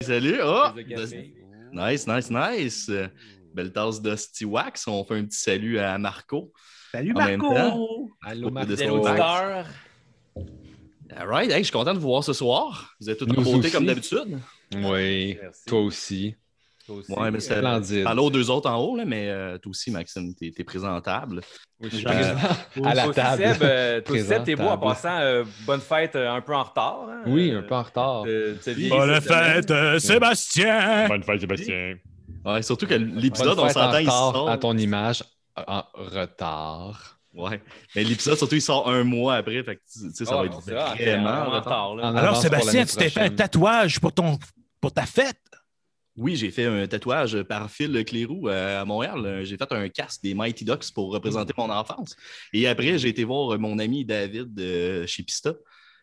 Salut! Oh! De. Nice, nice, nice. Belle tasse de Wax. On fait un petit salut à Marco. Salut En même Marco! temps. Allô, De Marco. All right, hey, je suis content de vous voir ce soir. Vous êtes tous en Nous beauté aussi. comme d'habitude. Oui, Merci. toi aussi. Aussi. Ouais, mais c'est Splendide. à l'autre deux autres en haut, là, mais euh, toi aussi, Maxime, t'es es présentable. Oui, je suis Euh, présent à la table. Seb, euh, toi aussi, Seb, t'es beau en passant. euh, bonne fête euh, un peu en retard. hein, Oui, euh, un peu en retard. vie Bonne fête, euh, Sébastien! Bonne fête, Sébastien. Ouais, surtout que l'épisode, on s'entend, il sort. à ton image en retard. Ouais. Mais l'épisode, surtout, il sort un mois après. Fait que, tu sais, ça Ah, va être vrai, vraiment. en retard. là. Alors, Sébastien, tu t'es fait un tatouage pour, ton, pour ta fête? Oui, j'ai fait un tatouage par Phil Clérou euh, à Montréal. J'ai fait un casque des Mighty Ducks pour représenter mon enfance. Et après, j'ai été voir mon ami David euh, chez Pista.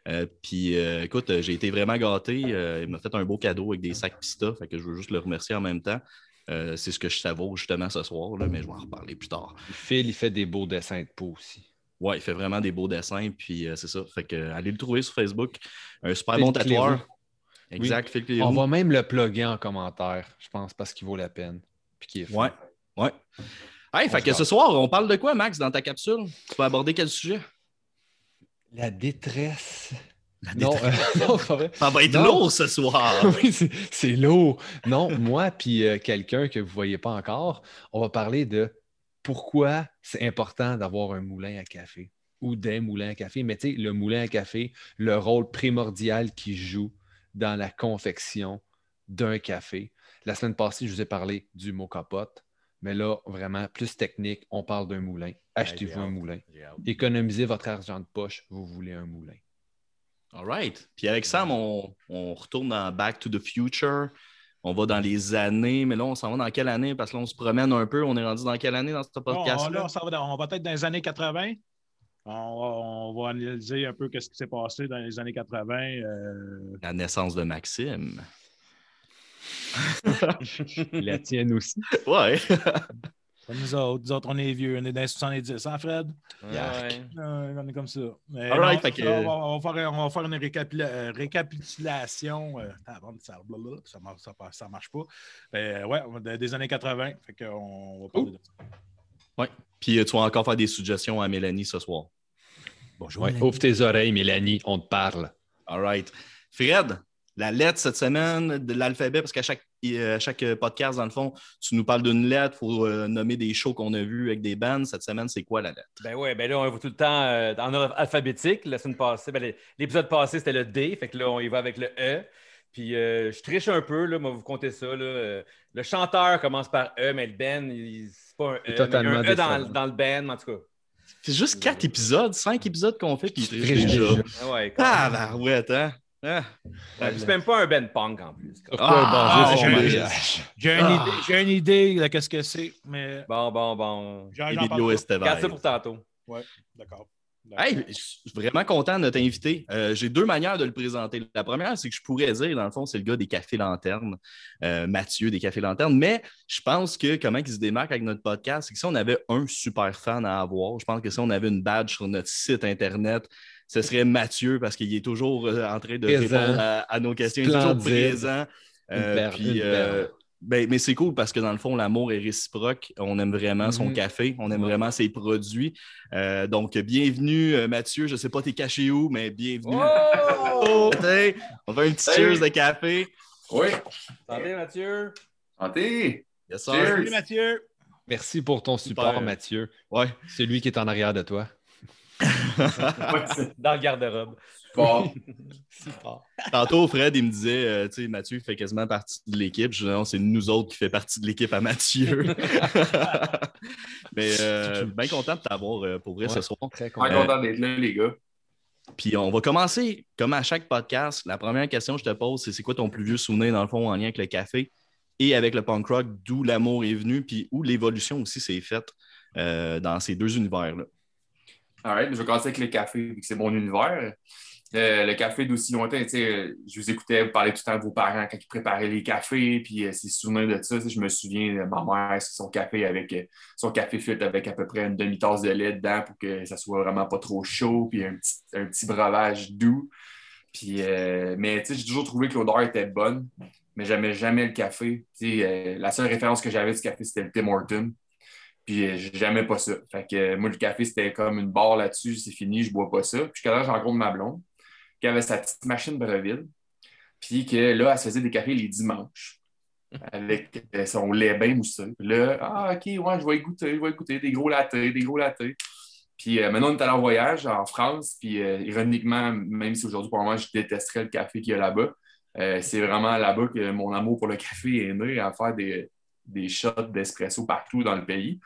Euh, puis, euh, écoute, j'ai été vraiment gâté. Il m'a fait un beau cadeau avec des sacs Pista. Fait que je veux juste le remercier en même temps. C'est ce que je savoure justement ce soir, là, mais je vais en reparler plus tard. Phil, il fait des beaux dessins de peau aussi. Ouais, il fait vraiment des beaux dessins, puis c'est ça. Fait que, allez le trouver sur Facebook. Un super Phil bon tatoueur. Exact. On va même le plugger en commentaire, je pense, parce qu'il vaut la peine. Puis qu'il est fin. Ouais, ouais. Hey, fait que ce soir, on parle de quoi, Max, dans ta capsule? Tu vas aborder quel sujet? La détresse. La Non, euh, non, c'est pas vrai. Ça va être Non. lourd ce soir. oui, c'est- c'est lourd. Non, moi puis euh, quelqu'un que vous ne voyez pas encore, on va parler de pourquoi c'est important d'avoir un moulin à café ou des moulins à café. Mais tu sais, le moulin à café, le rôle primordial qu'il joue dans la confection d'un café. La semaine passée, je vous ai parlé du mot capote, mais là, vraiment, plus technique, on parle d'un moulin. Achetez-vous un moulin. Économisez votre argent de poche, vous voulez un moulin. All right. Puis avec Sam, on, on retourne dans Back to the Future. On va dans les années, mais là, on s'en va dans quelle année? Parce que là, on se promène un peu. On est rendu dans quelle année dans ce podcast là, on, va dans- on va être dans les années 80. On va, on va analyser un peu ce qui s'est passé dans les années 80. euh, La naissance de Maxime. La tienne aussi. Ouais. comme nous autres. Nous autres, on est vieux. On est dans les 70, hein, Fred? Ouais, on est comme ça. Mais All right, non, fait que- on, va, on va faire, on va faire une récapitula- euh, récapitulation. euh, ça, blablabla, ça, marche, ça, marche- ça marche pas. Ben, ouais, on des années 80. Fait qu'on va parler de ça. ouais. Puis tu vas encore faire des suggestions à Mélanie ce soir. Bonjour. Ouais, ouvre tes oreilles, Mélanie, on te parle. All right. Fred, la lettre cette semaine de l'alphabet, parce qu'à chaque, euh, chaque podcast, dans le fond, tu nous parles d'une lettre, il faut euh, nommer des shows qu'on a vus avec des bands. Cette semaine, c'est quoi la lettre? Ben ouais, ben là, on va tout le temps euh, en ordre alphabétique. La semaine passée, ben, l'épisode passé, c'était le D. Fait que là, on y va avec le E. Puis euh, je triche un peu, là, moi, vous comptez ça. Là. Le chanteur commence par E, mais le band, il- c'est pas un E. mais il y a totalement un E dans, le band, mais en tout cas. C'est juste quatre épisodes, cinq épisodes qu'on fait, puis déjà. Ah ouais, Ah, ben ouais. Ah. Ouais, puis c'est même pas un band punk en plus. Ah, sur j'ai-? J'ai une, Ah. idée- j'ai une idée de qu'est-ce que c'est, mais Bon, bon, bon. j'en j'en Emilio. Estevez. Regarde ça pour tantôt. D'accord. Hey, je suis vraiment content de t'inviter. Euh, J'ai deux manières de le présenter. La première, c'est que je pourrais dire, dans le fond, c'est le gars des Cafés Lanternes, euh, Mathieu des Cafés Lanternes. Mais je pense que comment il se démarque avec notre podcast, c'est que si on avait un super fan à avoir, je pense que si on avait une badge sur notre site Internet, ce serait Mathieu parce qu'il est toujours euh, en train de Présent. répondre à, à nos questions. Il est toujours présent. Euh, puis. Ben, mais c'est cool parce que dans le fond, l'amour est réciproque. On aime vraiment son Mhm. café, on aime vraiment ses produits. Euh, donc, bienvenue, euh, Mathieu. Je ne sais pas, t'es caché où, mais bienvenue. Oh! T'sais, On fait un petit Hey! cheers de café. Oui. Santé, Mathieu. Santé. Yes, sir. Cheers. Salut Mathieu. Merci pour ton support, Super. Mathieu. Ouais. Celui qui est en arrière de toi. Dans le garde-robe. Tantôt, Fred, il me disait, euh, tu sais, Mathieu fait quasiment partie de l'équipe. Je dis, non, c'est nous autres qui fait partie de l'équipe à Mathieu. mais euh, bien content de t'avoir euh, pour vrai Ouais. ce soir. Très content d'être là, les gars. Puis on va commencer, comme à chaque podcast, la première question que je te pose, c'est c'est quoi ton plus vieux souvenir, dans le fond, en lien avec le café et avec le punk rock, d'où l'amour est venu, puis où l'évolution aussi s'est faite euh, dans ces deux univers-là? All right, je vais commencer avec le café, vu que c'est mon univers. Euh, le café d'aussi longtemps, euh, je vous écoutais vous parler tout le temps de vos parents quand ils préparaient les cafés, puis euh, ces souvenirs de ça. Je me souviens de ma mère, son café avec euh, son café filtre avec à peu près une demi-tasse de lait dedans pour que ça soit vraiment pas trop chaud, puis un petit, un petit breuvage doux. Puis, euh, mais j'ai toujours trouvé que l'odeur était bonne. mais j'aimais jamais le café. Euh, la seule référence que j'avais du café, c'était le Tim Hortons. Puis euh, j'aimais pas ça. Fait que euh, moi, le café, c'était comme une barre là-dessus, c'est fini, je bois pas ça. Puis jusqu'à là, rencontré ma blonde, qui avait sa petite machine Breville. Puis que là, elle se faisait des cafés les dimanches avec euh, son lait bien mousseux. Puis là, ah, OK, ouais, je vais y goûter, je vais y goûter, des gros lattés, des gros lattés. Puis euh, maintenant, on est allé en voyage en France. Puis euh, ironiquement, même si aujourd'hui, pour moi, je détesterais le café qu'il y a là-bas, c'est vraiment là-bas que mon amour pour le café est né, à faire des, des shots d'espresso partout dans le pays.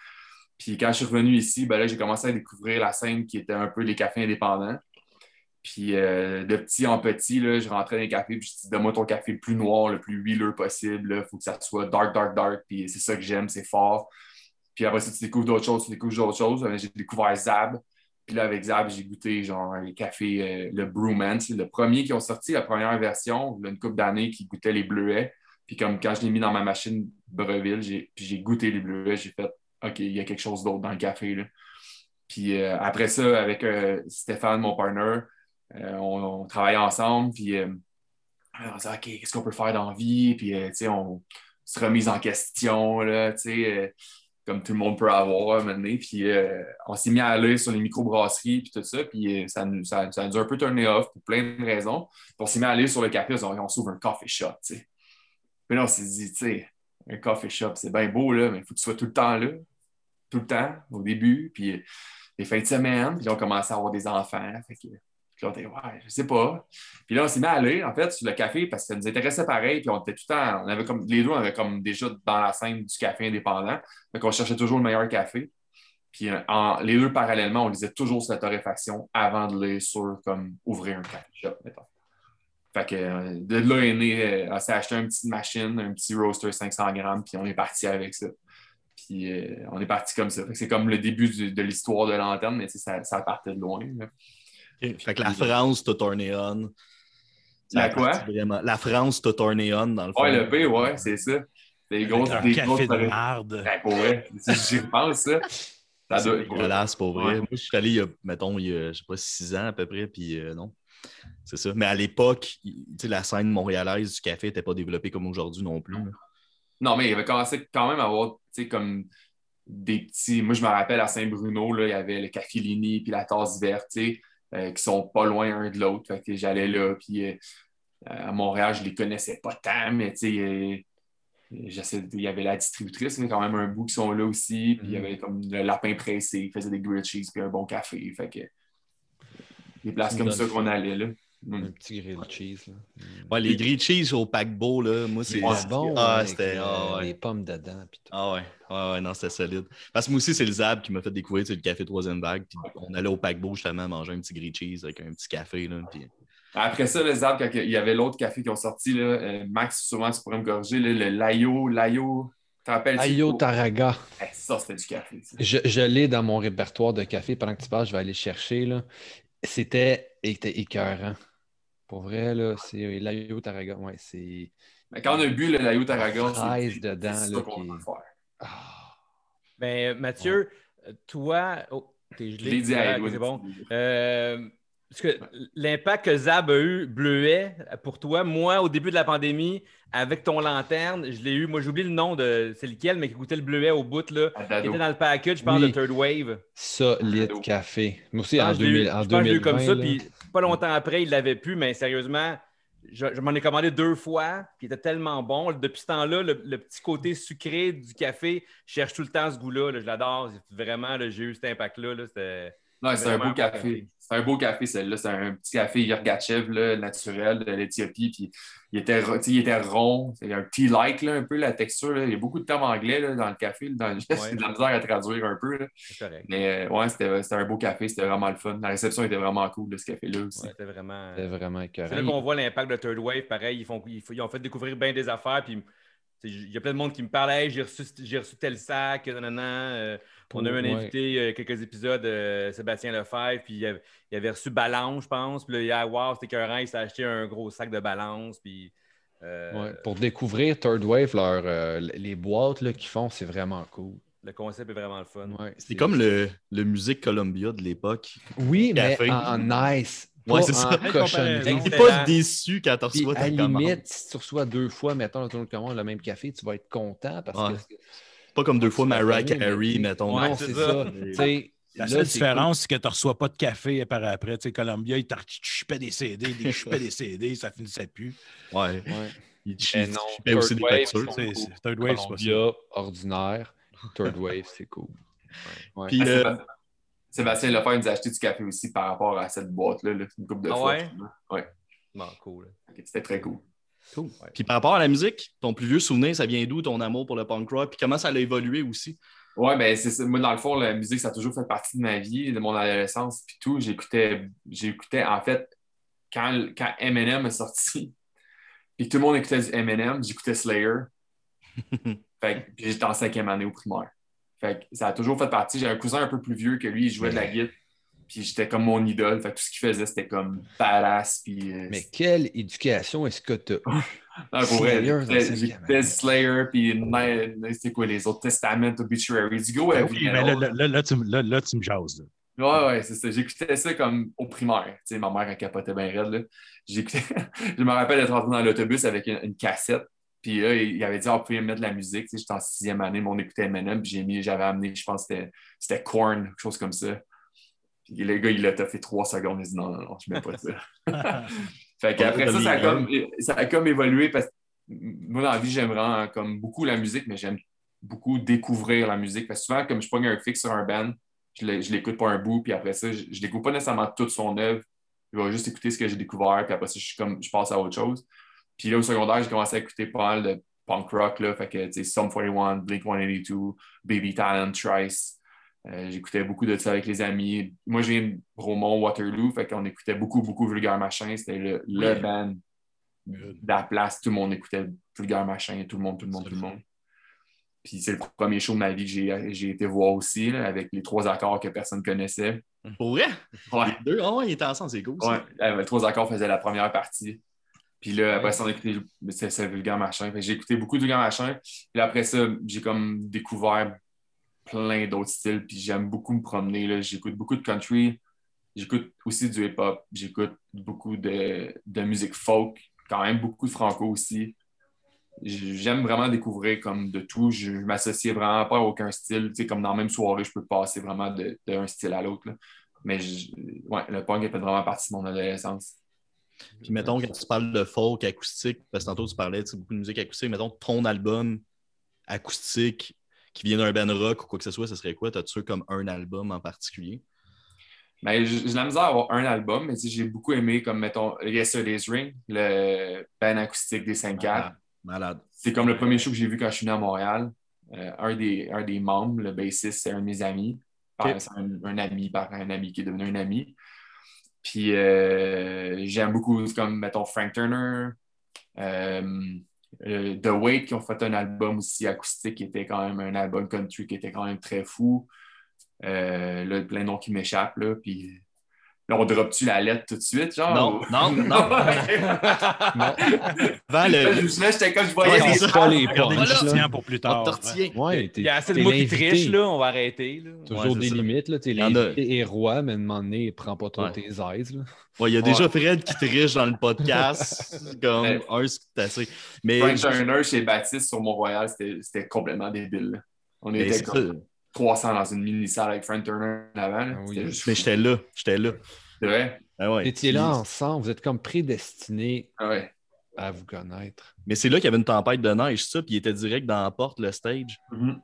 Puis quand je suis revenu ici, ben là, j'ai commencé à découvrir la scène qui était un peu les cafés indépendants. Puis euh, de petit en petit, là, je rentrais dans les cafés, puis je dis donne-moi ton café le plus noir, le plus huileux possible. Il faut que ça soit dark, dark, dark. Puis c'est ça que j'aime, c'est fort. Puis après ça, tu découvres d'autres choses, tu découvres d'autres choses. Euh, J'ai découvert Zab. Puis là, avec Zab, j'ai goûté genre les cafés, euh, le Brewman. C'est le premier qui ont sorti, la première version, a une couple d'années, qui goûtait les bleuets. Puis comme quand je l'ai mis dans ma machine Breville, j'ai, puis j'ai goûté les bleuets, j'ai fait OK, il y a quelque chose d'autre dans le café. Là. Puis euh, après ça, avec euh, Stéphane, mon partner, euh, on, on travaillait ensemble. Puis euh, on disait OK, qu'est-ce qu'on peut faire dans la vie? Puis euh, tu sais, on se remise en question, là, tu sais, euh, comme tout le monde peut avoir maintenant. Puis euh, on s'est mis à aller sur les microbrasseries puis tout ça. Puis euh, ça, nous, ça, ça nous a un peu turné off pour plein de raisons. Puis on s'est mis à aller sur le café, on, on s'ouvre un coffee shop, tu sais. Puis là, on s'est dit, tu sais, un coffee shop, c'est bien beau, là, mais il faut que tu sois tout le temps là, tout le temps, au début. Puis euh, les fins de semaine, puis on commençait à avoir des enfants. Puis on était, ouais, je sais pas. Puis là, on s'est mis à aller, en fait, sur le café parce que ça nous intéressait pareil. Puis on était tout le temps, on avait comme, les deux, on avait comme déjà dans la scène du café indépendant. Donc, on cherchait toujours le meilleur café. Puis euh, en- les deux, parallèlement, on lisait toujours sur la torréfaction avant de lire sur comme ouvrir un café. Fait que euh, de là est né, euh, on s'est acheté une petite machine, un petit roaster 500 grammes, puis on est parti avec ça. Puis on est parti comme ça. C'est comme le début de l'histoire de l'antenne, mais ça, ça partait de loin. Fait que la France t'a tourné on. Ça La quoi? Vraiment. La France t'a tourné on dans le fond. Ouais, le B, ouais, c'est ça. Des grosses, des café grosses de torré- marde. Ben, pour vrai, j'y repense, ça. Ça C'est doit. pour vrai. Ouais. Moi, je suis allé, il y a, mettons, il y a, je sais pas, six ans à peu près, puis euh, non. C'est ça. Mais à l'époque, la scène montréalaise du café n'était pas développée comme aujourd'hui non plus. là. Non, mais il avait commencé quand même à avoir, tu sais, comme des petits. Moi, je me rappelle à Saint-Bruno, il y avait le Café Lini puis la tasse verte, tu sais, euh, qui sont pas loin un de l'autre. Fait que j'allais là, puis euh, à Montréal, je les connaissais pas tant, mais tu sais, euh, il y avait la distributrice, mais quand même un bout qui sont là aussi, puis il y avait comme le lapin pressé, il faisait des grilled cheese puis un bon café. Fait que des places comme ça qu'on allait là. Un Mm. petit grilled cheese. Là. Ouais, les grilled cheese au paquebot, là, moi, c'est. C'est bon. Ah, c'était. ah, ouais. Les pommes dedans. puis tout. Ah ouais, ouais, ouais, non, c'était solide. Parce que moi aussi, c'est le Zab qui m'a fait découvrir le café troisième vague. Puis on allait au paquebot justement manger un petit grilled cheese avec un petit café. Là, puis... Après ça, le Zab, quand il y avait l'autre café qui ont sorti, là, euh, Max, souvent, tu pourrais me corriger, là, le Layo, Layo, Ayo Taraga. Ça, c'était du café. ça. Je, je l'ai dans mon répertoire de café. Pendant que tu parles, je vais aller chercher. là. C'était était écœurant. Pour vrai, là, c'est euh, l'Ayo Taraga. Ouais, c'est. Mais quand on a bu le Layo Tarragon, Fraise c'est dedans, c'est là, ça qu'on qui-. Ah. Ben, Mathieu, euh, toi. Oh, t'es Je gelé. l'ai dit Ah, c'est bon. Euh, parce que l'impact que Zab a eu, Bleuet, pour toi, moi, au début de la pandémie, avec ton lanterne, je l'ai eu. Moi, j'oublie le nom de c'est lequel, mais qui goûtait le Bleuet au bout, là. Qui était dans le package, je pense, Oui. de Third Wave. Solide café. Moi aussi, Je en, pense que je l'ai eu- 2000, en je l'ai eu 2020. comme ça, puis pas longtemps après, il l'avait plus, mais sérieusement, je, je m'en ai commandé deux fois, puis il était tellement bon. Depuis ce temps-là, le, le petit côté sucré du café, je cherche tout le temps ce goût-là. là, je l'adore. Vraiment, j'ai eu cet impact-là. là, c'était- Non, c'est un beau café. C'est un beau café, celle-là. C'est un petit café Yergachev, là, naturel de l'Éthiopie. Puis il était, il était rond. C'est un tea-like, là, un peu, la texture. là. Il y a beaucoup de termes anglais là, dans le café. Dans... J'ai de la misère à traduire un peu. là. c'est correct. Mais euh, ouais, c'était c'était un beau café. C'était vraiment le fun. La réception était vraiment cool de ce café-là aussi. Ouais, c'était vraiment. C'était vraiment C'est là qu'on voit l'impact de Third Wave. Pareil, ils, font, ils, font- ils ont fait découvrir bien des affaires. Puis, il y a plein de monde qui me parle Hey, j'ai reçu, j'ai reçu tel sac. nanana. Euh, on a eu un Ouais. invité, euh, quelques épisodes, euh, Sébastien Lefebvre. Puis il avait, il avait reçu Balance, je pense. Puis là, il a Wow, c'était écœurant. Il s'est acheté un gros sac de Balance. Puis. euh, Ouais, Pour découvrir Third Wave, leur, euh, les boîtes là, qu'ils font, c'est vraiment cool. Le concept est vraiment le fun. Ouais, C'est comme le, le Musique Columbia de l'époque. Oui, mais en, en nice. Ouais, c'est ça. T'es pas déçu quand tu reçois à ta la commande. limite, si tu reçois deux fois, mettons, dans ton commande, le même café, tu vas être content parce Ouais. que. Pas comme deux fois Mariah Carey, mais- mettons. Non, c'est ça. La là, seule c'est différence, c'est que tu ne reçois pas de café par après. Tu sais, Columbia, ils te chupait des CD, des chupait des CD, ça finissait plus. Ouais. cool. Ouais. Il Mais il non, paie aussi des factures. cool. Third Wave, c'est pas ça. Columbia, ordinaire. Third Wave, c'est cool. Ouais. Puis, Ah, euh, Sébastien Lefebvre nous a acheté du café aussi par rapport à cette boîte-là, là, une couple de Ah fois. ouais? Ouais. Bon, cool. C'était très cool. Cool. Puis par rapport à la musique, ton plus vieux souvenir, ça vient d'où ton amour pour le punk rock? Puis comment ça a évolué aussi? Ouais, ben c'est. Moi, dans le fond, la musique, ça a toujours fait partie de ma vie, de mon adolescence, puis tout. J'écoutais, j'écoutais, en fait, quand, quand Eminem est sorti, puis tout le monde écoutait du Eminem, j'écoutais Slayer. fait j'étais en cinquième année au primaire. Fait que ça a toujours fait partie. J'ai un cousin un peu plus vieux que lui, il jouait de la guitare, puis j'étais comme mon idole. Fait que tout ce qu'il faisait, c'était comme badass, puis... euh, Mais quelle éducation est-ce que tu as Slayer. Slayer, puis c'était quoi les autres Testament, Obituary, du go heavy oui, mais là, là, là, là, tu, me- là, là, tu me jases. là. Ouais, ouais, c'est ça. J'écoutais ça comme au primaire. Tu sais, ma mère, elle capotait bien raide. Là. J'écoutais... je me rappelle d'être rentré dans l'autobus avec une, une cassette. Puis là, il avait dit, ah, vous pouvez mettre de la musique. Tu sais, j'étais en sixième année, mais on écoutait Eminem. Puis j'ai mis, j'avais amené, je pense que c'était, c'était Korn, quelque chose comme ça. Puis le gars, il a fait trois secondes. Il a dit, non, non, non, je mets pas ça. Fait qu'après ça, ça a, comme, ça a comme évolué parce que moi, dans la vie, j'aime vraiment comme beaucoup la musique, mais j'aime beaucoup découvrir la musique. Parce que souvent, comme je pogne un fixe sur un band, je l'écoute pas un bout, puis après ça, je, je découvre pas nécessairement toute son œuvre. Je vais juste écouter ce que j'ai découvert, puis après ça, je, suis comme, je passe à autre chose. Puis là, au secondaire, j'ai commencé à écouter pas mal de punk rock, là, fait que, tu sais, Sum 41, Blink 182, Baby Talent, Trice. Euh, J'écoutais beaucoup de ça avec les amis. Moi, je viens de Bromont, Waterloo, fait qu'on écoutait beaucoup, beaucoup Vulgaire Machin. C'était le, le Oui. band de la place. Tout le monde écoutait Vulgaire Machin, tout le monde, tout le monde, tout le monde. Puis c'est le premier show de ma vie que j'ai- j'ai été voir aussi, là, avec les trois accords que personne connaissait. Pour vrai? Ouais. Les deux? Ouais, ils étaient ensemble, c'est cool. ça. Ouais, euh, les trois accords faisaient la première partie. Puis là, après ça, on a écouté c'est vulgaire machin. J'ai écouté beaucoup de vulgaire machin. Puis après ça, j'ai comme découvert plein d'autres styles. Puis j'aime beaucoup me promener. là. J'écoute beaucoup de country. J'écoute aussi du hip-hop. J'écoute beaucoup de, de musique folk. Quand même beaucoup de franco aussi. J'aime vraiment découvrir comme de tout. Je ne m'associe vraiment pas à aucun style. Tu sais, comme dans la même soirée, je peux passer vraiment de- d'un style à l'autre. Mais je- ouais, le punk a fait vraiment partie de mon adolescence. Puis mettons, quand tu parles de folk acoustique, parce que tantôt tu parlais tu sais, beaucoup de musique acoustique, mettons ton album acoustique qui vient d'un band rock ou quoi que ce soit, ce serait quoi? T'as-tu comme un album en particulier? Mais j'ai la misère à avoir un album, mais j'ai beaucoup aimé, comme mettons, Yesterday's Ring, le band acoustique des 5 4 Malade. C'est comme le premier show que j'ai vu quand je suis venu à Montréal. Euh, un, des, un des membres, le bassiste, c'est un de mes amis. Par- Ok. C'est un, un ami par un ami qui est devenu un ami. Puis euh, j'aime beaucoup, comme, mettons, Frank Turner, euh, euh, The Wait, qui ont fait un album aussi acoustique, qui était quand même un album country qui était quand même très fou. Là, plein de qui m'échappent, là. Puis là, on drop-tu la lettre tout de suite, genre? Non, ou- non, non. Avant le. je- là, j'étais comme je voyais Ouais, les pas les tien pour plus On tard. te retient. Ouais, Il y a assez de mots qui trichent, là. On va arrêter. Là. Toujours Ouais, des ça. limites, là. T'es l'invité et roi, mais à un moment donné, prends pas trop Ouais. tes aises, là. Ouais, il y a déjà Fred qui triche dans le podcast. Comme un, c'est assez. Mais, Frank Turner chez Baptiste sur Mont-Royal, c'était c'était complètement débile. On était comme ça. 300 dans une mini-salle avec Frank Turner en avant. Ah oui. C'était juste Mais j'étais là. J'étais là. C'est vrai? Ah ouais. Vous étiez là ensemble, vous êtes comme prédestinés Ah ouais. à vous connaître. Mais c'est là qu'il y avait une tempête de neige, ça, puis il était direct dans la porte, le stage. Mhm.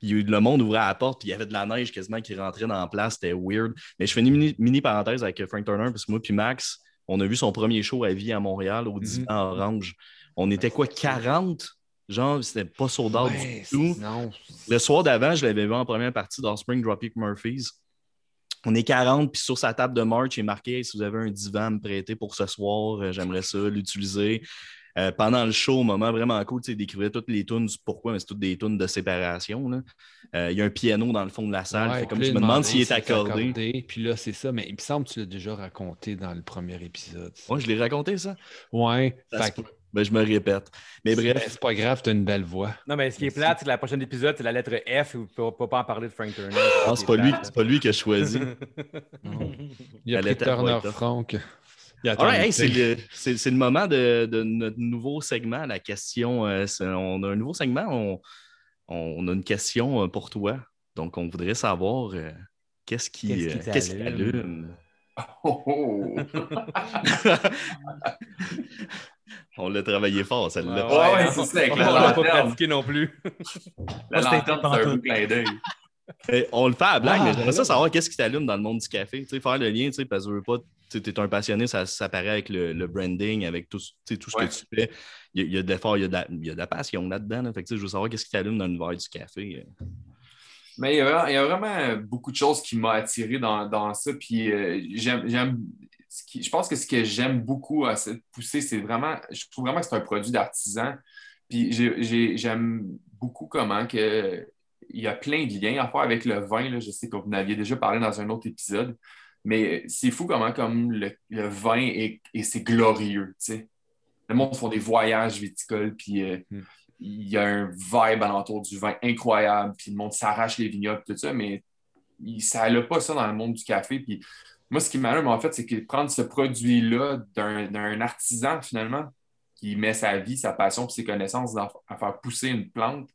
Puis le monde ouvrait la porte, puis il y avait de la neige quasiment qui rentrait dans la place. C'était weird. Mais je fais une mini, mini parenthèse avec Frank Turner, parce que moi puis Max, on a vu son premier show à vie à Montréal au Divan Orange. On était quoi, 40? Genre, c'était pas sold out Ouais, du tout. non. Le soir d'avant, je l'avais vu en première partie d'Offspring Dropkick Murphys. On est 40, puis sur sa table de merch, il est marqué Hey, si vous avez un divan à me prêter pour ce soir, euh, j'aimerais ça l'utiliser. Euh, pendant le show, moment vraiment cool, il décrivait toutes les tunes du pourquoi, mais c'est toutes des tunes de séparation. Euh, il y a un piano dans le fond de la salle. Ouais, Fait comme je me demande s'il est si c'est accordé. Puis là, c'est ça, mais il me semble que tu l'as déjà raconté dans le premier épisode. Moi, je l'ai raconté, ça? Ouais. Que Ben, je me répète. Mais bref. C'est pas grave, tu as une belle voix. Non, mais ce qui est plate, c'est que la prochaine épisode, c'est la lettre F. Vous ne pouvez pas en parler de Frank Turner. Ah, c'est pas, lui, c'est pas lui qui a choisi. Il a La pris lettre Turner. Frank. Hey, c'est le, c'est- c'est le moment de, de notre nouveau segment, la question. euh, on a un nouveau segment, on, on a une question euh, pour toi. Donc, on voudrait savoir euh, qu'est-ce qui, Qu'est-ce qui t'allume? On l'a travaillé fort, celle-là. Ouais, Ouais, hein. c'est ça, avec On la l'a pas pratiqué non plus. La lanterne, c'est un clin d'œil. On le fait à la blague, Ah, mais j'aimerais ça savoir qu'est-ce qui t'allume dans le monde du café. Tu sais, faire le lien, tu sais, parce que je veux pas. Tu es un passionné, ça, ça paraît avec le, le branding, avec tout, ce- tu sais, tout ce Ouais. que tu fais. Il y a, il y a de l'effort, il y a de la, il y a de la passion là-dedans. là. Fait que, tu sais, je veux savoir qu'est-ce qui t'allume dans l'univers du café. Mais il y, a, vraiment- il y a vraiment beaucoup de choses qui m'ont attiré dans, dans ça. Puis euh, j'aime. Ce qui- je pense que ce que j'aime beaucoup à cette poussée, c'est vraiment. Je trouve vraiment que c'est un produit d'artisan. Puis j'ai- j'ai- j'aime beaucoup comment que. Il y a plein de liens à faire avec le vin. là. Je sais que vous en aviez déjà parlé dans un autre épisode. Mais c'est fou comment comme le, le vin est, et c'est glorieux. Le monde font des voyages viticoles, puis euh, Hmm. il y a un vibe alentour du vin incroyable, puis le monde s'arrache les vignobles, tout ça, mais il- ça n'a pas ça dans le monde du café. Puis moi, ce qui m'allume, en fait, c'est que prendre ce produit-là d'un artisan, finalement, qui met sa vie, sa passion, ses connaissances à faire pousser une plante,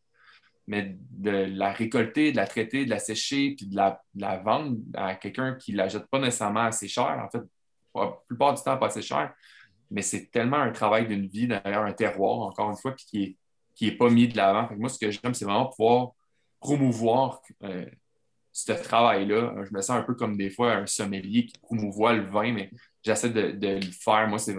mais de la récolter, de la traiter, de la sécher, puis de la, vendre à quelqu'un qui ne la jette pas nécessairement assez cher, en fait, la plupart du temps pas assez cher, mais c'est tellement un travail d'une vie derrière un terroir, encore une fois, qui est, qui est pas mis de l'avant. Moi, ce que j'aime, c'est vraiment pouvoir promouvoir euh, ce travail-là. Je me sens un peu comme des fois un sommelier qui promouvoit le vin, mais j'essaie de, de le faire. Moi, c'est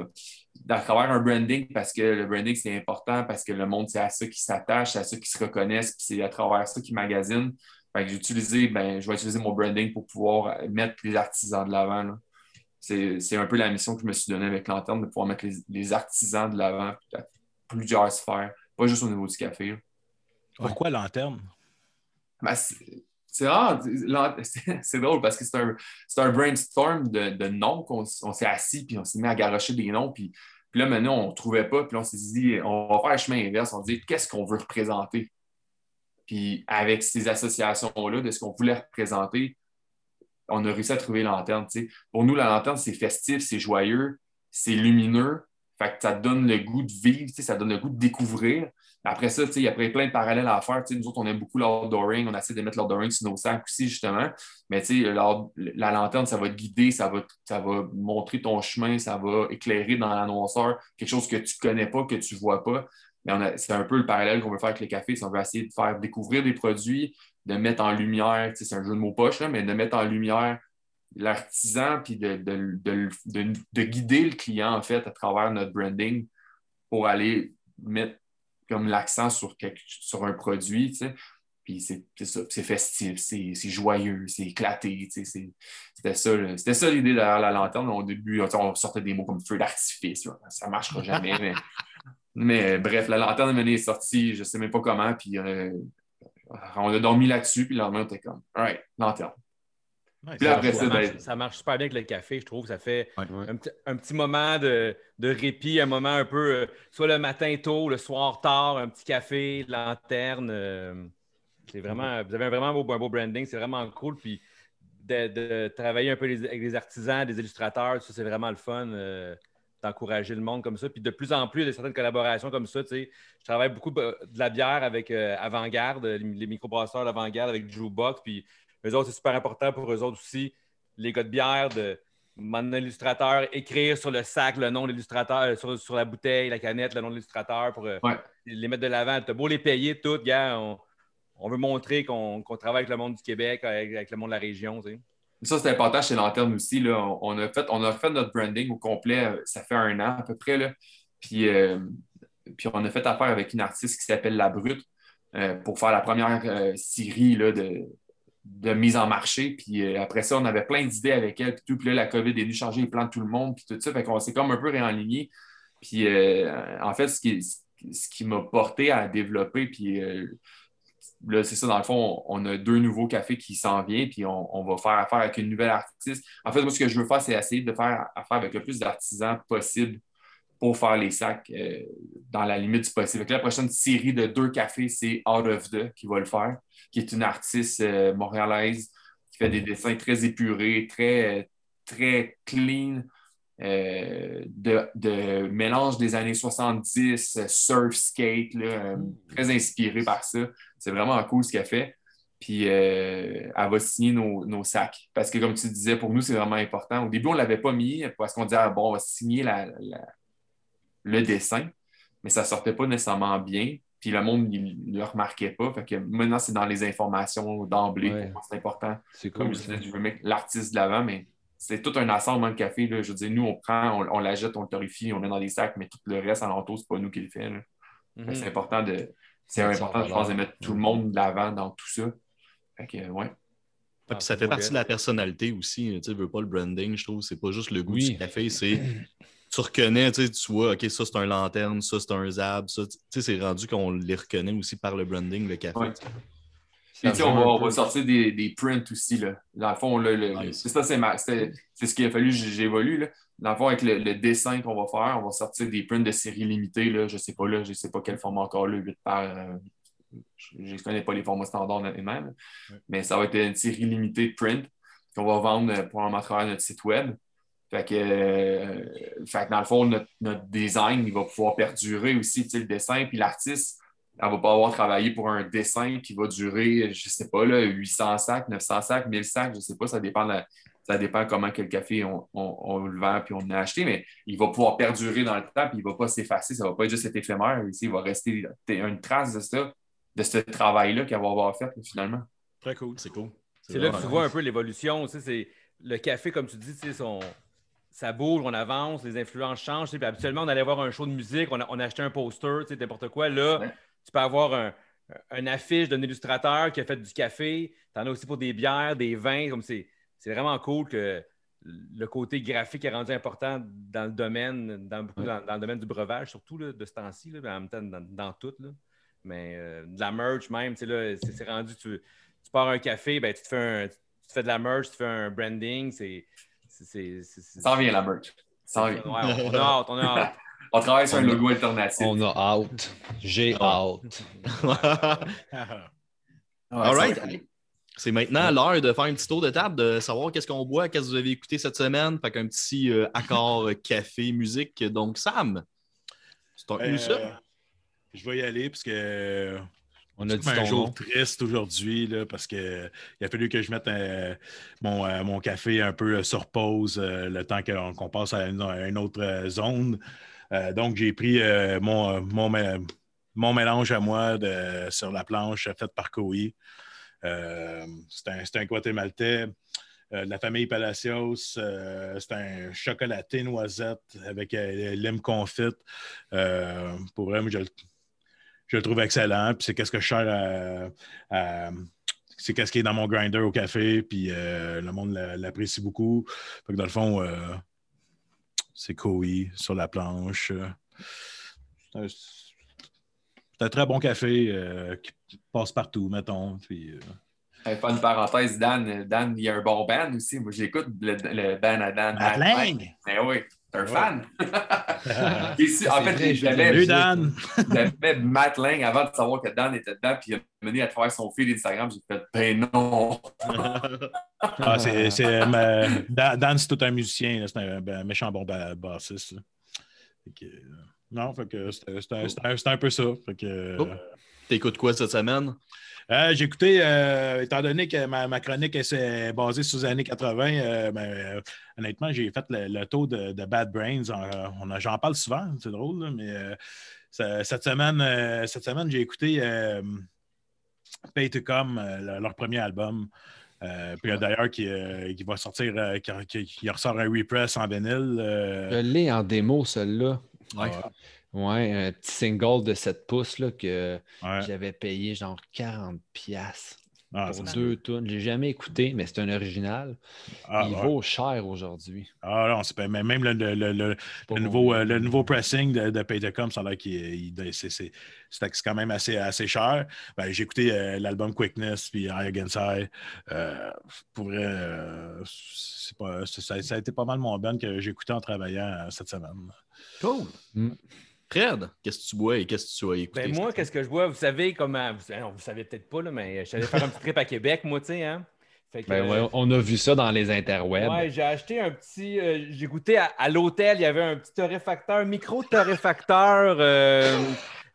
à travers un branding parce que le branding, c'est important, parce que le monde, c'est à ça qui s'attache, c'est à ça qui se reconnaissent, puis c'est à travers ça. Fait que j'ai utilisé, ben, je vais utiliser mon branding pour pouvoir mettre les artisans de l'avant. C'est c'est un peu la mission que je me suis donnée avec Lanterne, de pouvoir mettre les, les artisans de l'avant à plusieurs sphères, pas juste au niveau du café. là. Pourquoi lanterne? Ben, c'est drôle parce que c'est un, un brainstorm de, de noms qu'on s'est assis puis on s'est mis à garocher des noms. Puis, là, maintenant, on ne trouvait pas. Puis on s'est dit, on va faire le chemin inverse. On dit, qu'est-ce qu'on veut représenter? Puis avec ces associations-là, de ce qu'on voulait représenter, on a réussi à trouver lanterne. tu sais. Pour nous, la lanterne, c'est festif, c'est joyeux, c'est lumineux. Fait que ça donne le goût de vivre, ça donne le goût de découvrir. Après ça, il y a plein de parallèles à faire. Nous autres, on aime beaucoup l'outdooring. On essaie de mettre l'outdooring sur nos sacs aussi, justement. Mais la lanterne, ça va te guider, ça va, ça va montrer ton chemin, ça va éclairer dans l'annonceur quelque chose que tu ne connais pas, que tu ne vois pas. Mais c'est un peu le parallèle qu'on veut faire avec les cafés. On veut essayer de faire découvrir des produits, de mettre en lumière, c'est un jeu de mots poche, là, mais de mettre en lumière l'artisan, puis de- de- de- de guider le client, en fait, à travers notre branding pour aller mettre comme l'accent sur, quelque- sur un produit, tu sais. Puis c'est ça, c'est festif, c'est joyeux, c'est éclaté, tu sais. c'est- C'était ça, l'idée derrière la lanterne. Au début, on sortait des mots comme feu d'artifice, ça ne marchera jamais, mais, mais bref, la lanterne est sortie, je ne sais même pas comment, puis euh, on a dormi là-dessus, puis le lendemain, on était comme, all right, lanterne. Ouais, Puis après c'est ça, Ça cool. ben- marche, ça marche super bien avec le café, je trouve. Ça fait Ouais. un, petit, un petit moment de, de répit, un moment un peu, euh, soit le matin tôt, le soir tard, un petit café, lanterne. euh, c'est vraiment, vous avez vraiment un beau, un beau branding, c'est vraiment cool. Puis de, de travailler un peu les- avec des artisans, des illustrateurs, ça, c'est vraiment le fun euh, d'encourager le monde comme ça. Puis de plus en plus, il y a certaines collaborations comme ça. tu sais. Je travaille beaucoup de la bière avec euh, Avant-Garde, les, les microbrasseurs d'Avant-Garde avec Jukebox. Puis eux autres, c'est super important pour eux autres aussi, les gars de bière, de mon illustrateur, écrire sur le sac le nom de l'illustrateur, euh, sur, sur la bouteille, la canette, le nom de l'illustrateur pour euh, Ouais. les mettre de l'avant. T'as beau les payer toutes, gars, on, on veut montrer qu'on travaille avec le monde du Québec, avec, avec le monde de la région. tu sais. Ça, c'est important chez Lanterne aussi. Là. On, a fait, on a fait notre branding au complet, euh, ça fait un an à peu près. Là. Puis, euh, puis on a fait affaire avec une artiste qui s'appelle La Brute euh, pour faire la première euh, série là, de, de mise en marché. Puis euh, après ça, on avait plein d'idées avec elle. Puis, tout, puis là, la COVID est venue changer les plans de tout le monde. Puis tout ça. Fait qu'on s'est comme un peu réaligné. Puis euh, en fait, ce qui, ce qui m'a porté à développer, puis euh, là, c'est ça, dans le fond, on, on a deux nouveaux cafés qui s'en viennent, puis on, on va faire affaire avec une nouvelle artiste. En fait, moi, ce que je veux faire, c'est essayer de faire affaire avec le plus d'artisans possible pour faire les sacs euh, dans la limite du possible. la prochaine série de deux cafés, c'est Out of The qui va le faire, qui est une artiste euh, montréalaise qui fait des dessins très épurés, très, très clean, euh, de, mélange des années 70, surf, skate, très inspiré par ça. C'est vraiment cool ce qu'elle fait. Puis elle va signer nos, sacs. Parce que, comme tu disais, pour nous, c'est vraiment important. Au début, on ne l'avait pas mis parce qu'on disait, ah, bon, on va signer la, le dessin, mais ça ne sortait pas nécessairement bien. Puis le monde ne le remarquait pas. Fait que maintenant, c'est dans les informations d'emblée. c'est important. C'est Comme je disais, je veux mettre l'artiste de l'avant, mais c'est tout un ensemble de café. Là. Je veux dire, nous, on prend, on, la jette, on le torréfie, on met dans des sacs, mais tout le reste à l'entour, c'est pas nous qui le fait. Mm-hmm. C'est important de. C'est important, je pense, de mettre tout le monde de l'avant dans tout ça. Fait que, ouais. puis ça fait partie de la personnalité aussi. Tu veux pas le branding, je trouve. C'est pas juste le goût du café, c'est tu reconnais, tu vois, OK, ça c'est un lanterne, ça c'est un zab, ça, tu sais, c'est rendu qu'on les reconnaît aussi par le branding, le café. on, va, sortir des, des, prints aussi. Là. Dans le fond, c'est ça, c'est ce qu'il a fallu j'évolue. Dans le fond, avec le, dessin qu'on va faire, on va sortir des prints de série limitée. Là. Je ne sais pas là, je sais pas quel format encore, le 8 par. Euh, je ne connais pas les formats standards même, mais ça va être une série limitée de print qu'on va vendre pour un travers notre site web. Fait que, euh, dans le fond, notre, design, il va pouvoir perdurer aussi, le dessin, puis l'artiste, elle va pas avoir travaillé pour un dessin qui va durer, je sais pas, là, 800 sacs, 900 sacs, 1000 sacs, je sais pas, ça dépend, ça dépend comment quel café on, le vend puis on l'a acheté, mais il va pouvoir perdurer dans le temps, puis il va pas s'effacer, ça va pas être juste être éphémère, ici, il va rester une trace de ça, de ce travail-là qu'elle va avoir fait, finalement. Très cool, c'est cool. C'est là que tu vois un peu l'évolution, c'est le café, comme tu dis, son ça bouge, on avance, les influences changent. Puis habituellement, on allait voir un show de musique, on, a, achetait un poster, n'importe quoi. Là, tu peux avoir un, affiche d'un illustrateur qui a fait du café. Tu en as aussi pour des bières, des vins. Comme c'est, vraiment cool que le côté graphique est rendu important dans le domaine, dans, le domaine du breuvage, surtout de ce temps-ci, en même temps dans, tout. Mais euh, de la merch même, là, c'est, rendu, tu, tu pars un café, ben, tu, te fais tu fais de la merch, tu fais un branding. C'est, ça en vient la merch. Ça vient. on a hâte, on a hâte. on travaille sur un logo alternatif. On a hâte. J'ai hâte. All right. C'est maintenant l'heure de faire un petit tour de table, de savoir qu'est-ce qu'on boit, qu'est-ce que vous avez écouté cette semaine. Fait qu'un petit euh, accord euh, café, musique. Donc, Sam, c'est ton euh, ça. Je vais y aller parce que on a dit un jour triste aujourd'hui parce qu'il a fallu que je mette euh, euh, mon, café un peu euh, sur pause le temps qu'on passe à une, autre zone. donc, j'ai pris mon, mon, mélange à moi de, sur la planche fait par Koi. c'est un, un, Guatémaltais. de la famille Palacios. c'est un chocolaté noisette avec lime confite. pour vrai, je, je le trouve excellent. Puis c'est qu'est-ce que je cherche à, c'est qu'est-ce qui est dans mon grinder au café, puis euh, le monde l'apprécie beaucoup. Fait que dans le fond, euh, c'est Koi sur la planche. C'est un, très bon café euh, qui passe partout, mettons. Puis, une parenthèse, Dan, Dan, il y a un bon band aussi. Moi, j'écoute le, le band à Dan. À Mais ben oui, t'es un fan. Ici, en fait, j'avais Dan. Matt Lang avant de savoir que Dan était dedans, puis il a mené à travers son fil Instagram. J'ai fait, ben non. ah, c'est, Dan, c'est tout un musicien. C'est un, méchant bon bassiste. Euh, non, fait que c'est, un, peu ça. Fait que, oh. T'écoutes quoi cette semaine? Euh, j'ai écouté, euh, étant donné que ma, chronique est basée sur les années 80, euh, ben, honnêtement, j'ai fait le, taux de, Bad Brains. J'en parle souvent, c'est drôle, mais cette semaine, cette semaine j'ai écouté Pay to Come, leur premier album. puis d'ailleurs, qui, va sortir, qui, ressort un repress en vinyle. Je l'ai en démo, celle-là. Ouais. Ouais, un petit single de 7 pouces là, que j'avais payé genre 40 pièces ah, pour deux tonnes. Je l'ai jamais écouté, mais c'est un original. Ah, il vaut cher aujourd'hui. Ah non, c'est même le, le, le, nouveau, euh, le nouveau pressing de, de Paytecom, ça a l'air qu'il c'est quand même assez, assez cher. Ben, J'ai écouté euh, l'album Quickness puis Eye Against Eye. Euh, pour pas, ça, a été pas mal mon band que j'ai écouté en travaillant cette semaine. Cool. Mm. Fred, qu'est-ce que tu bois et qu'est-ce que tu as écouté? Ben moi, qu'est-ce que je bois? Vous savez comment. Vous, non, vous savez peut-être pas, là, mais je suis allé faire un petit trip à Québec, moi, tu sais, hein? ben, ouais, on a vu ça dans les interwebs. Ouais, j'ai acheté un petit. Euh, j'ai goûté à, l'hôtel, il y avait un petit torréfacteur, micro-torréfacteur, euh,